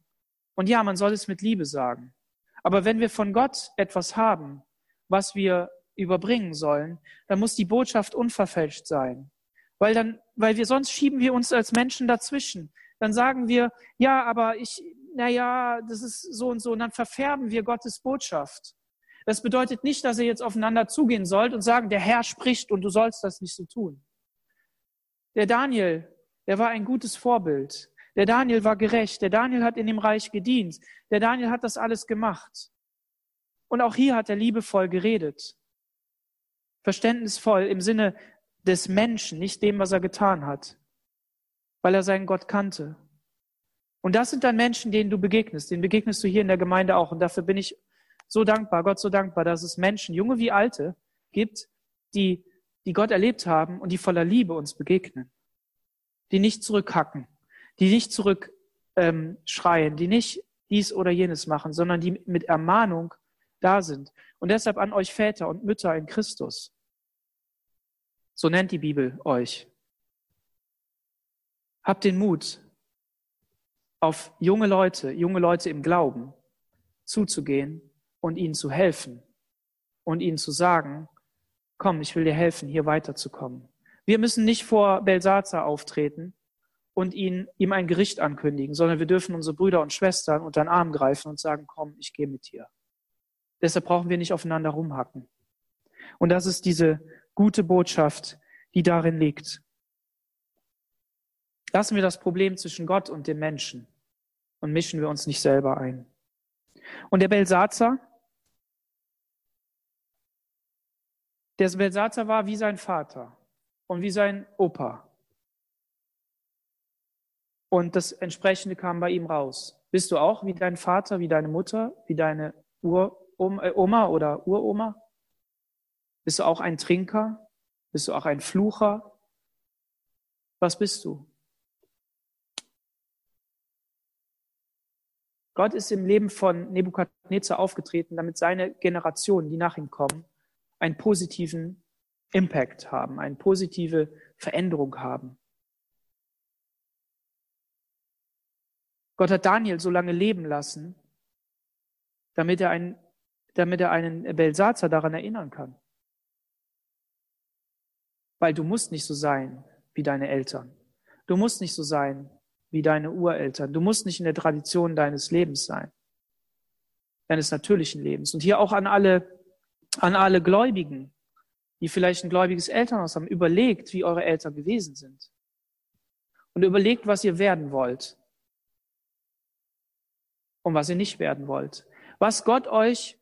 Und ja, man soll es mit Liebe sagen. Aber wenn wir von Gott etwas haben, was wir überbringen sollen, dann muss die Botschaft unverfälscht sein. Weil dann, weil wir sonst schieben wir uns als Menschen dazwischen. Dann sagen wir, ja, aber ich, na ja, das ist so und so. Und dann verfärben wir Gottes Botschaft. Das bedeutet nicht, dass ihr jetzt aufeinander zugehen sollt und sagen, der Herr spricht und du sollst das nicht so tun. Der Daniel, der war ein gutes Vorbild. Der Daniel war gerecht. Der Daniel hat in dem Reich gedient. Der Daniel hat das alles gemacht. Und auch hier hat er liebevoll geredet. Verständnisvoll im Sinne des Menschen, nicht dem, was er getan hat, weil er seinen Gott kannte. Und das sind dann Menschen, denen du begegnest. Denen begegnest du hier in der Gemeinde auch. Und dafür bin ich so dankbar, Gott so dankbar, dass es Menschen, junge wie alte, gibt, die, die Gott erlebt haben und die voller Liebe uns begegnen. Die nicht zurückhacken, die nicht zurückschreien, ähm, die nicht dies oder jenes machen, sondern die mit Ermahnung da sind. Und deshalb an euch Väter und Mütter in Christus. So nennt die Bibel euch. Habt den Mut, auf junge Leute, junge Leute im Glauben zuzugehen und ihnen zu helfen und ihnen zu sagen, komm, ich will dir helfen, hier weiterzukommen. Wir müssen nicht vor Belsazar auftreten und ihn, ihm ein Gericht ankündigen, sondern wir dürfen unsere Brüder und Schwestern unter den Arm greifen und sagen, komm, ich gehe mit dir. Deshalb brauchen wir nicht aufeinander rumhacken. Und das ist diese gute Botschaft, die darin liegt. Lassen wir das Problem zwischen Gott und dem Menschen und mischen wir uns nicht selber ein. Und der Belsatzer, der Belsatzer war wie sein Vater und wie sein Opa. Und das entsprechende kam bei ihm raus. Bist du auch wie dein Vater, wie deine Mutter, wie deine Ur äh, Oma oder Uroma? Bist du auch ein Trinker? Bist du auch ein Flucher? Was bist du? Gott ist im Leben von Nebukadnezar aufgetreten, damit seine Generationen, die nach ihm kommen, einen positiven Impact haben, eine positive Veränderung haben. Gott hat Daniel so lange leben lassen, damit er einen damit er einen Belsatzer daran erinnern kann. Weil du musst nicht so sein wie deine Eltern. Du musst nicht so sein wie deine Ureltern. Du musst nicht in der Tradition deines Lebens sein, deines natürlichen Lebens. Und hier auch an alle, an alle Gläubigen, die vielleicht ein gläubiges Elternhaus haben, überlegt, wie eure Eltern gewesen sind. Und überlegt, was ihr werden wollt und was ihr nicht werden wollt. Was Gott euch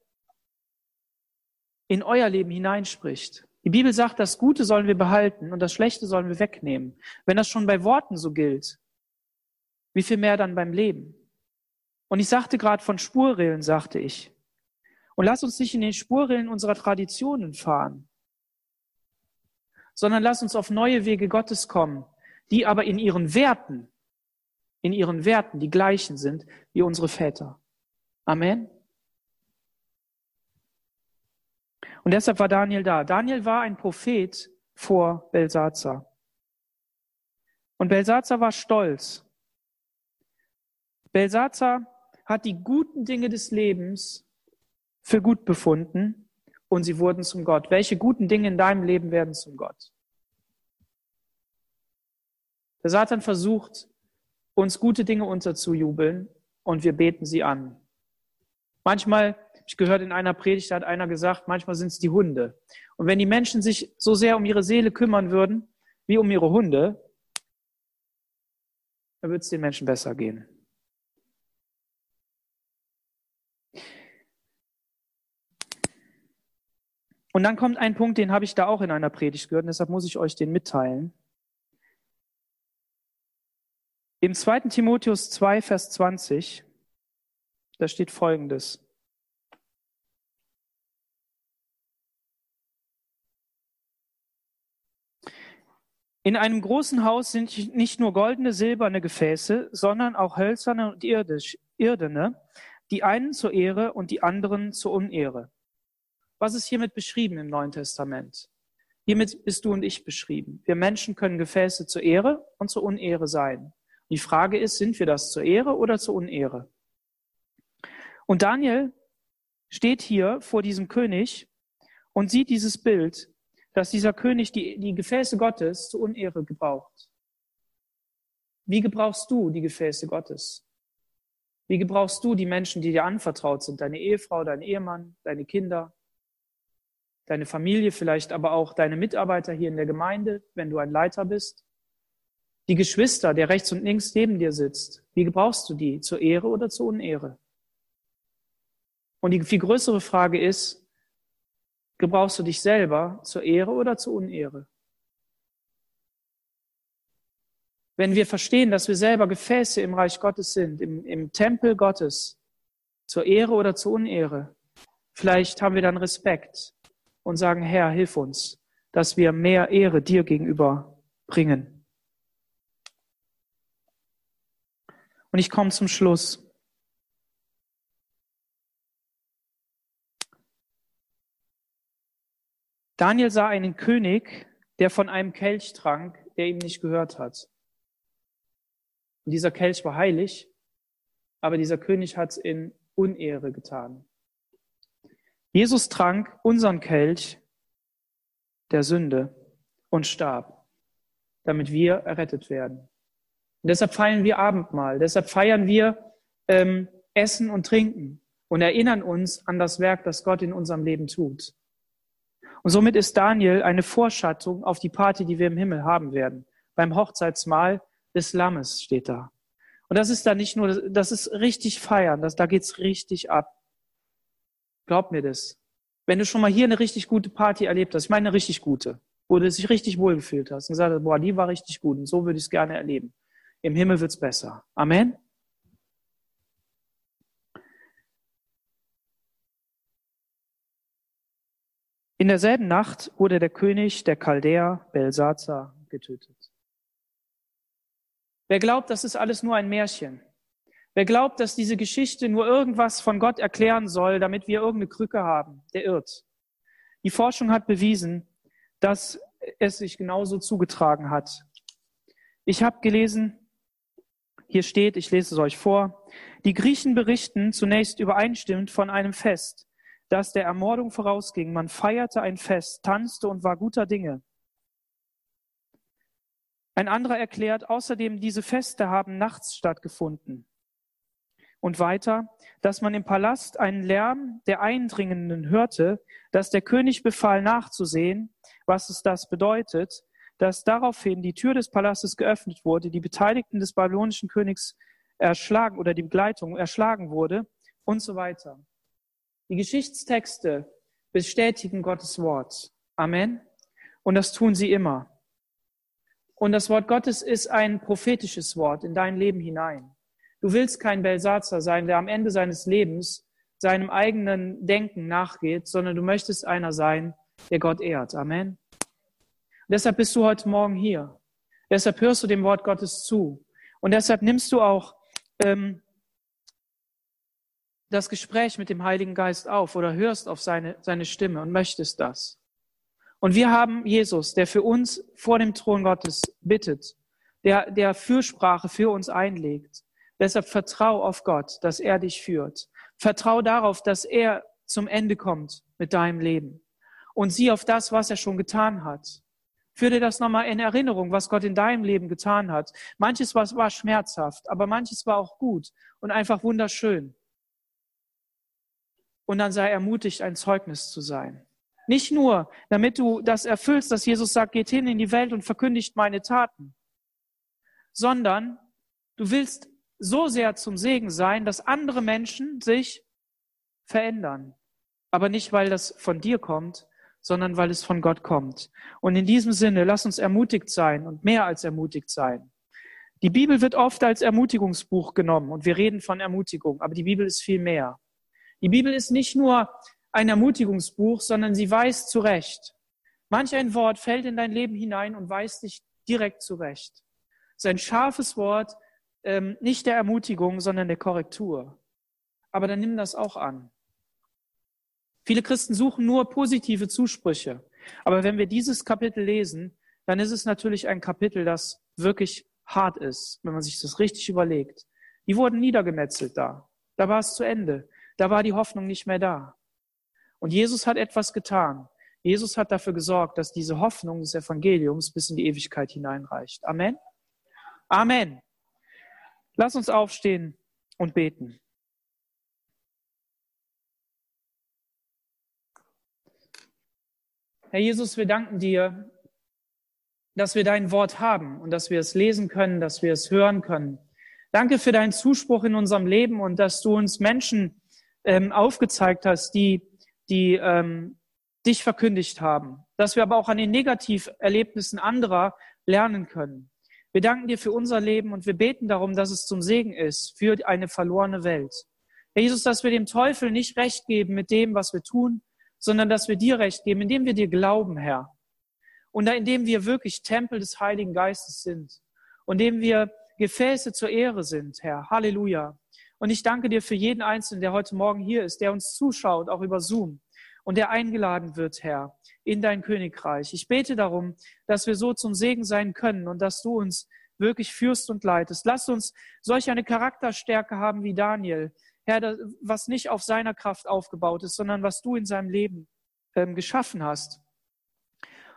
in euer Leben hineinspricht. Die Bibel sagt, das Gute sollen wir behalten und das Schlechte sollen wir wegnehmen. Wenn das schon bei Worten so gilt, wie viel mehr dann beim Leben? Und ich sagte gerade von Spurrillen, sagte ich. Und lass uns nicht in den Spurrillen unserer Traditionen fahren, sondern lass uns auf neue Wege Gottes kommen, die aber in ihren Werten, in ihren Werten die gleichen sind wie unsere Väter. Amen. Und deshalb war Daniel da. Daniel war ein Prophet vor Belsazar. Und Belsazar war stolz. Belsazar hat die guten Dinge des Lebens für gut befunden und sie wurden zum Gott. Welche guten Dinge in deinem Leben werden zum Gott? Der Satan versucht, uns gute Dinge unterzujubeln und wir beten sie an. Manchmal, ich gehört in einer Predigt, da hat einer gesagt, manchmal sind es die Hunde. Und wenn die Menschen sich so sehr um ihre Seele kümmern würden, wie um ihre Hunde, dann würde es den Menschen besser gehen. Und dann kommt ein Punkt, den habe ich da auch in einer Predigt gehört, und deshalb muss ich euch den mitteilen. Im 2. Timotheus 2, Vers 20, da steht Folgendes. In einem großen Haus sind nicht nur goldene, silberne Gefäße, sondern auch hölzerne und irdene, die einen zur Ehre und die anderen zur Unehre. Was ist hiermit beschrieben im Neuen Testament? Hiermit bist du und ich beschrieben. Wir Menschen können Gefäße zur Ehre und zur Unehre sein. Die Frage ist, sind wir das zur Ehre oder zur Unehre? Und Daniel steht hier vor diesem König und sieht dieses Bild, dass dieser König die, die Gefäße Gottes zur Unehre gebraucht. Wie gebrauchst du die Gefäße Gottes? Wie gebrauchst du die Menschen, die dir anvertraut sind? Deine Ehefrau, dein Ehemann, deine Kinder, deine Familie, vielleicht aber auch deine Mitarbeiter hier in der Gemeinde, wenn du ein Leiter bist. Die Geschwister, der rechts und links neben dir sitzt, wie gebrauchst du die? Zur Ehre oder zur Unehre? Und die viel größere Frage ist, gebrauchst du dich selber zur Ehre oder zur Unehre? Wenn wir verstehen, dass wir selber Gefäße im Reich Gottes sind, im, im Tempel Gottes, zur Ehre oder zur Unehre, vielleicht haben wir dann Respekt und sagen, Herr, hilf uns, dass wir mehr Ehre dir gegenüber bringen. Und ich komme zum Schluss. Daniel sah einen König, der von einem Kelch trank, der ihm nicht gehört hat. Und dieser Kelch war heilig, aber dieser König hat es in Unehre getan. Jesus trank unseren Kelch der Sünde und starb, damit wir errettet werden. Und deshalb feiern wir Abendmahl, deshalb feiern wir ähm, Essen und Trinken und erinnern uns an das Werk, das Gott in unserem Leben tut. Und somit ist Daniel eine Vorschattung auf die Party, die wir im Himmel haben werden. Beim Hochzeitsmahl des Lammes steht da. Und das ist da nicht nur, das ist richtig feiern, das, da geht's richtig ab. Glaub mir das. Wenn du schon mal hier eine richtig gute Party erlebt hast, ich meine eine richtig gute, wo du dich richtig wohlgefühlt hast und gesagt hast, boah, die war richtig gut und so würde ich es gerne erleben. Im Himmel wird's besser. Amen. In derselben Nacht wurde der König der Chaldäer Belsazar getötet. Wer glaubt, das ist alles nur ein Märchen? Wer glaubt, dass diese Geschichte nur irgendwas von Gott erklären soll, damit wir irgendeine Krücke haben, der irrt. Die Forschung hat bewiesen, dass es sich genauso zugetragen hat. Ich habe gelesen, hier steht, ich lese es euch vor, die Griechen berichten zunächst übereinstimmend von einem Fest, das der Ermordung vorausging. Man feierte ein Fest, tanzte und war guter Dinge. Ein anderer erklärt, außerdem diese Feste haben nachts stattgefunden. Und weiter, dass man im Palast einen Lärm der Eindringenden hörte, dass der König befahl nachzusehen, was es das bedeutet, dass daraufhin die Tür des Palastes geöffnet wurde, die Beteiligten des babylonischen Königs erschlagen oder die Begleitung erschlagen wurde und so weiter. Die Geschichtstexte bestätigen Gottes Wort. Amen. Und das tun sie immer. Und das Wort Gottes ist ein prophetisches Wort in dein Leben hinein. Du willst kein Belsatzer sein, der am Ende seines Lebens seinem eigenen Denken nachgeht, sondern du möchtest einer sein, der Gott ehrt. Amen. Und deshalb bist du heute Morgen hier. Deshalb hörst du dem Wort Gottes zu. Und deshalb nimmst du auch ähm, das Gespräch mit dem Heiligen Geist auf oder hörst auf seine, seine Stimme und möchtest das. Und wir haben Jesus, der für uns vor dem Thron Gottes bittet, der, der Fürsprache für uns einlegt. Deshalb vertrau auf Gott, dass er dich führt. Vertrau darauf, dass er zum Ende kommt mit deinem Leben. Und sieh auf das, was er schon getan hat. Führ dir das nochmal in Erinnerung, was Gott in deinem Leben getan hat. Manches war, war schmerzhaft, aber manches war auch gut und einfach wunderschön. Und dann sei ermutigt, ein Zeugnis zu sein. Nicht nur, damit du das erfüllst, dass Jesus sagt, geht hin in die Welt und verkündigt meine Taten, sondern du willst so sehr zum Segen sein, dass andere Menschen sich verändern. Aber nicht, weil das von dir kommt, sondern weil es von Gott kommt. Und in diesem Sinne, lass uns ermutigt sein und mehr als ermutigt sein. Die Bibel wird oft als Ermutigungsbuch genommen und wir reden von Ermutigung, aber die Bibel ist viel mehr. Die Bibel ist nicht nur ein Ermutigungsbuch, sondern sie weist zurecht. Manch ein Wort fällt in dein Leben hinein und weist dich direkt zurecht. Es ist ein scharfes Wort, ähm, nicht der Ermutigung, sondern der Korrektur. Aber dann nimm das auch an. Viele Christen suchen nur positive Zusprüche. Aber wenn wir dieses Kapitel lesen, dann ist es natürlich ein Kapitel, das wirklich hart ist, wenn man sich das richtig überlegt. Die wurden niedergemetzelt da. Da war es zu Ende. Da war die Hoffnung nicht mehr da. Und Jesus hat etwas getan. Jesus hat dafür gesorgt, dass diese Hoffnung des Evangeliums bis in die Ewigkeit hineinreicht. Amen. Amen. Lass uns aufstehen und beten. Herr Jesus, wir danken dir, dass wir dein Wort haben und dass wir es lesen können, dass wir es hören können. Danke für deinen Zuspruch in unserem Leben und dass du uns Menschen ähm, aufgezeigt hast, die, die ähm, dich verkündigt haben. Dass wir aber auch an den Negativerlebnissen anderer lernen können. Wir danken dir für unser Leben und wir beten darum, dass es zum Segen ist für eine verlorene Welt. Herr Jesus, dass wir dem Teufel nicht recht geben mit dem, was wir tun, sondern dass wir dir recht geben, indem wir dir glauben, Herr. Und indem wir wirklich Tempel des Heiligen Geistes sind. Und indem wir Gefäße zur Ehre sind, Herr. Halleluja. Und ich danke dir für jeden Einzelnen, der heute Morgen hier ist, der uns zuschaut, auch über Zoom und der eingeladen wird, Herr, in dein Königreich. Ich bete darum, dass wir so zum Segen sein können und dass du uns wirklich führst und leitest. Lass uns solch eine Charakterstärke haben wie Daniel, Herr, was nicht auf seiner Kraft aufgebaut ist, sondern was du in seinem Leben ähm, geschaffen hast.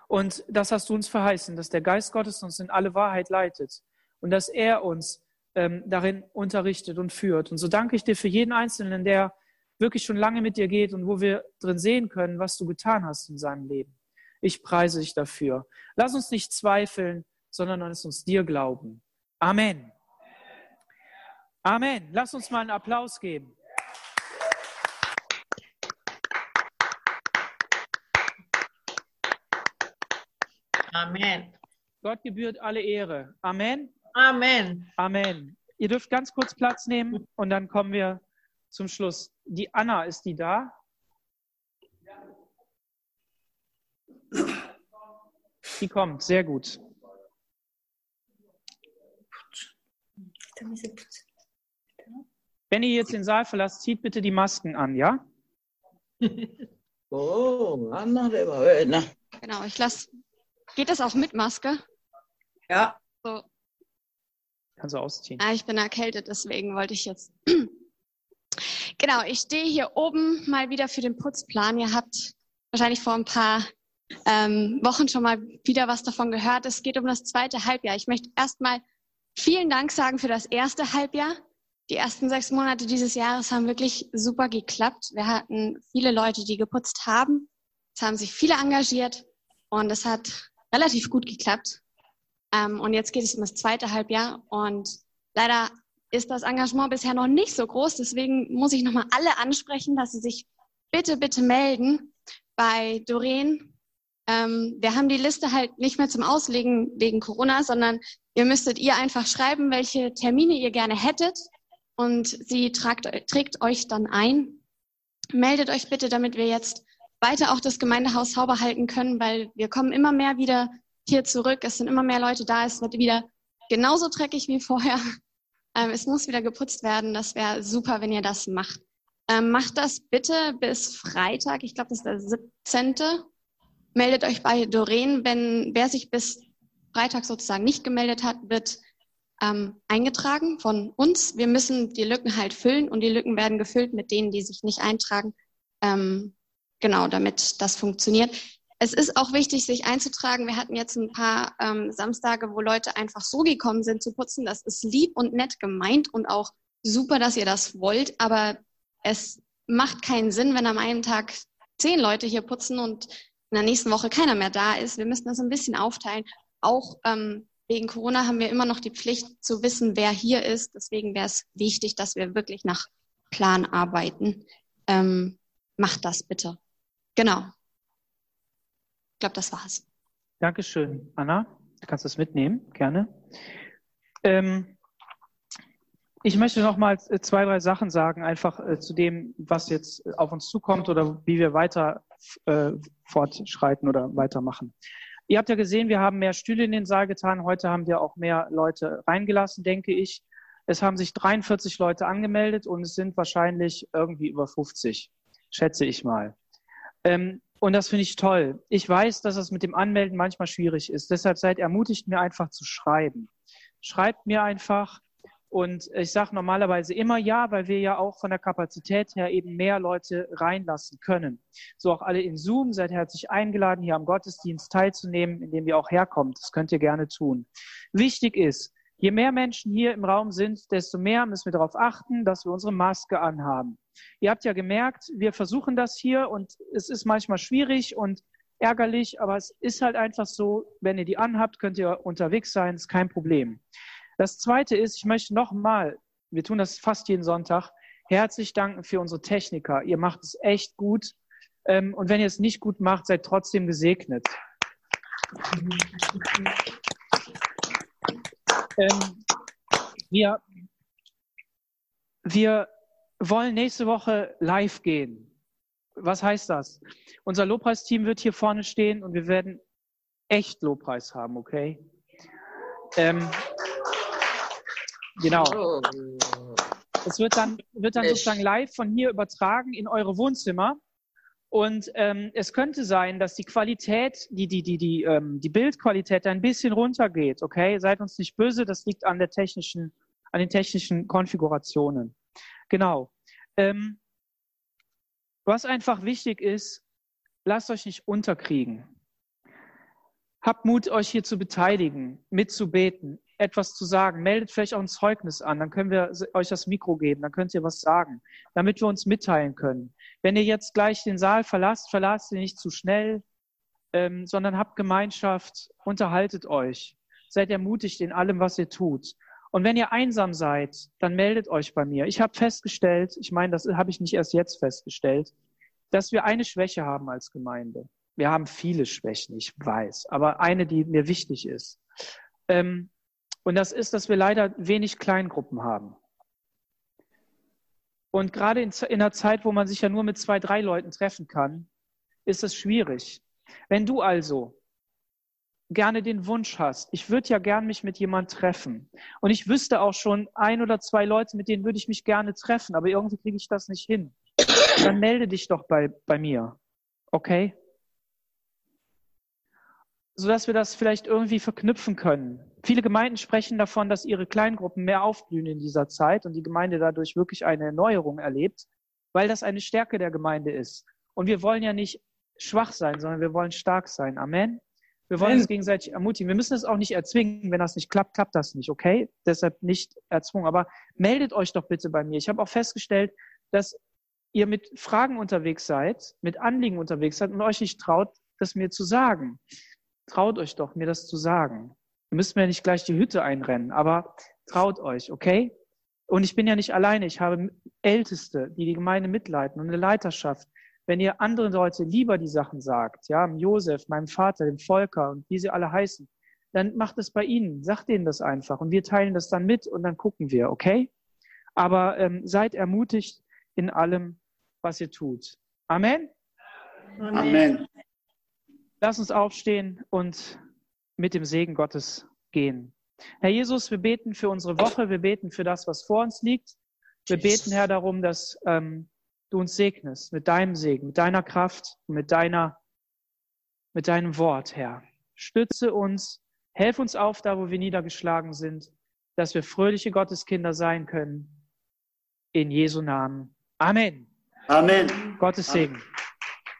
Und das hast du uns verheißen, dass der Geist Gottes uns in alle Wahrheit leitet und dass er uns ähm, darin unterrichtet und führt. Und so danke ich dir für jeden Einzelnen, der wirklich schon lange mit dir geht und wo wir drin sehen können, was du getan hast in seinem Leben. Ich preise dich dafür. Lass uns nicht zweifeln, sondern lass uns dir glauben. Amen. Amen. Lass uns mal einen Applaus geben. Amen. Gott gebührt alle Ehre. Amen. Amen. Amen. Ihr dürft ganz kurz Platz nehmen und dann kommen wir zum Schluss. Die Anna, ist die da? Die kommt, sehr gut. Wenn ihr jetzt den Saal verlasst, zieht bitte die Masken an, ja? Oh, Anna, der war ne? Genau, ich lasse. Geht das auch mit Maske? Ja. Kannst du ausziehen. Ah, ich bin erkältet, deswegen wollte ich jetzt Genau, ich stehe hier oben mal wieder für den Putzplan. Ihr habt wahrscheinlich vor ein paar ähm, Wochen schon mal wieder was davon gehört. Es geht um das zweite Halbjahr. Ich möchte erstmal vielen Dank sagen für das erste Halbjahr. Die ersten sechs Monate dieses Jahres haben wirklich super geklappt. Wir hatten viele Leute, die geputzt haben. Es haben sich viele engagiert und es hat relativ gut geklappt. Ähm, und jetzt geht es um das zweite Halbjahr und leider ist das Engagement bisher noch nicht so groß. Deswegen muss ich nochmal alle ansprechen, dass sie sich bitte, bitte melden bei Doreen. Ähm, wir haben die Liste halt nicht mehr zum Auslegen wegen Corona, sondern ihr müsstet ihr einfach schreiben, welche Termine ihr gerne hättet und sie tragt, trägt euch dann ein. Meldet euch bitte, damit wir jetzt weiter auch das Gemeindehaus sauber halten können, weil wir kommen immer mehr wieder hier zurück. Es sind immer mehr Leute da. Es wird wieder genauso dreckig wie vorher. Ähm, es muss wieder geputzt werden. Das wäre super, wenn ihr das macht. Ähm, macht das bitte bis Freitag, ich glaube, das ist der 17. Meldet euch bei Doreen, wenn wer sich bis Freitag sozusagen nicht gemeldet hat, wird ähm, eingetragen von uns. Wir müssen die Lücken halt füllen und die Lücken werden gefüllt mit denen, die sich nicht eintragen. Ähm, genau, damit das funktioniert. Es ist auch wichtig, sich einzutragen. Wir hatten jetzt ein paar ähm, Samstage, wo Leute einfach so gekommen sind zu putzen. Das ist lieb und nett gemeint und auch super, dass ihr das wollt. Aber es macht keinen Sinn, wenn am einen Tag zehn Leute hier putzen und in der nächsten Woche keiner mehr da ist. Wir müssen das ein bisschen aufteilen. Auch ähm, wegen Corona haben wir immer noch die Pflicht zu wissen, wer hier ist. Deswegen wäre es wichtig, dass wir wirklich nach Plan arbeiten. Ähm, macht das bitte. Genau. Glaube, das war's. Dankeschön, Anna. Du kannst das mitnehmen, gerne. Ähm, ich möchte noch mal zwei, drei Sachen sagen, einfach äh, zu dem, was jetzt auf uns zukommt oder wie wir weiter äh, fortschreiten oder weitermachen. Ihr habt ja gesehen, wir haben mehr Stühle in den Saal getan. Heute haben wir auch mehr Leute reingelassen, denke ich. Es haben sich 43 Leute angemeldet und es sind wahrscheinlich irgendwie über 50, schätze ich mal. Ähm, und das finde ich toll. Ich weiß, dass es mit dem Anmelden manchmal schwierig ist. Deshalb seid ermutigt, mir einfach zu schreiben. Schreibt mir einfach. Und ich sage normalerweise immer ja, weil wir ja auch von der Kapazität her eben mehr Leute reinlassen können. So auch alle in Zoom, seid herzlich eingeladen, hier am Gottesdienst teilzunehmen, indem ihr auch herkommt. Das könnt ihr gerne tun. Wichtig ist, je mehr Menschen hier im Raum sind, desto mehr müssen wir darauf achten, dass wir unsere Maske anhaben. Ihr habt ja gemerkt, wir versuchen das hier und es ist manchmal schwierig und ärgerlich, aber es ist halt einfach so, wenn ihr die anhabt, könnt ihr unterwegs sein, ist kein Problem. Das Zweite ist, ich möchte nochmal, wir tun das fast jeden Sonntag, herzlich danken für unsere Techniker. Ihr macht es echt gut. Ähm, und wenn ihr es nicht gut macht, seid trotzdem gesegnet. Ähm, wir, wir wollen nächste Woche live gehen. Was heißt das? Unser Lobpreisteam wird hier vorne stehen und wir werden echt Lobpreis haben, okay? Ähm, Genau. Es wird dann, wird dann sozusagen live von hier übertragen in eure Wohnzimmer. Und ähm, es könnte sein, dass die Qualität, die, die, die, die, ähm, die Bildqualität ein bisschen runtergeht. Okay, seid uns nicht böse, das liegt an der technischen, an den technischen Konfigurationen. Genau. Ähm, was einfach wichtig ist, lasst euch nicht unterkriegen. Habt Mut, euch hier zu beteiligen, mitzubeten, etwas zu sagen. Meldet vielleicht auch ein Zeugnis an, dann können wir euch das Mikro geben, dann könnt ihr was sagen, damit wir uns mitteilen können. Wenn ihr jetzt gleich den Saal verlasst, verlasst ihr nicht zu schnell, ähm, sondern habt Gemeinschaft, unterhaltet euch, seid ermutigt in allem, was ihr tut. Und wenn ihr einsam seid, dann meldet euch bei mir. Ich habe festgestellt, ich meine, das habe ich nicht erst jetzt festgestellt, dass wir eine Schwäche haben als Gemeinde. Wir haben viele Schwächen, ich weiß, aber eine, die mir wichtig ist. Ähm, und das ist, dass wir leider wenig Kleingruppen haben. Und gerade in, in einer Zeit, wo man sich ja nur mit zwei, drei Leuten treffen kann, ist es schwierig. Wenn du also gerne den Wunsch hast, ich würde ja gern mich mit jemand treffen und ich wüsste auch schon ein oder zwei Leute, mit denen würde ich mich gerne treffen, aber irgendwie kriege ich das nicht hin, dann melde dich doch bei, bei mir. Okay? sodass wir das vielleicht irgendwie verknüpfen können. Viele Gemeinden sprechen davon, dass ihre Kleingruppen mehr aufblühen in dieser Zeit und die Gemeinde dadurch wirklich eine Erneuerung erlebt, weil das eine Stärke der Gemeinde ist. Und wir wollen ja nicht schwach sein, sondern wir wollen stark sein. Amen. Wir wollen uns gegenseitig ermutigen. Wir müssen es auch nicht erzwingen. Wenn das nicht klappt, klappt das nicht, okay? Deshalb nicht erzwungen. Aber meldet euch doch bitte bei mir. Ich habe auch festgestellt, dass ihr mit Fragen unterwegs seid, mit Anliegen unterwegs seid und euch nicht traut, das mir zu sagen traut euch doch, mir das zu sagen. Ihr müsst mir nicht gleich die Hütte einrennen, aber traut euch, okay? Und ich bin ja nicht alleine. Ich habe Älteste, die die Gemeinde mitleiten und eine Leiterschaft. Wenn ihr anderen Leute lieber die Sachen sagt, ja, Josef, meinem Vater, dem Volker und wie sie alle heißen, dann macht es bei ihnen, sagt denen das einfach und wir teilen das dann mit und dann gucken wir, okay? Aber ähm, seid ermutigt in allem, was ihr tut. Amen. Amen. Amen. Lass uns aufstehen und mit dem Segen Gottes gehen. Herr Jesus, wir beten für unsere Woche, wir beten für das, was vor uns liegt. Wir beten, Herr, darum, dass ähm, du uns segnest mit deinem Segen, mit deiner Kraft mit deiner, mit deinem Wort, Herr. Stütze uns, helf uns auf, da wo wir niedergeschlagen sind, dass wir fröhliche Gotteskinder sein können. In Jesu Namen. Amen. Amen. Gottes Segen.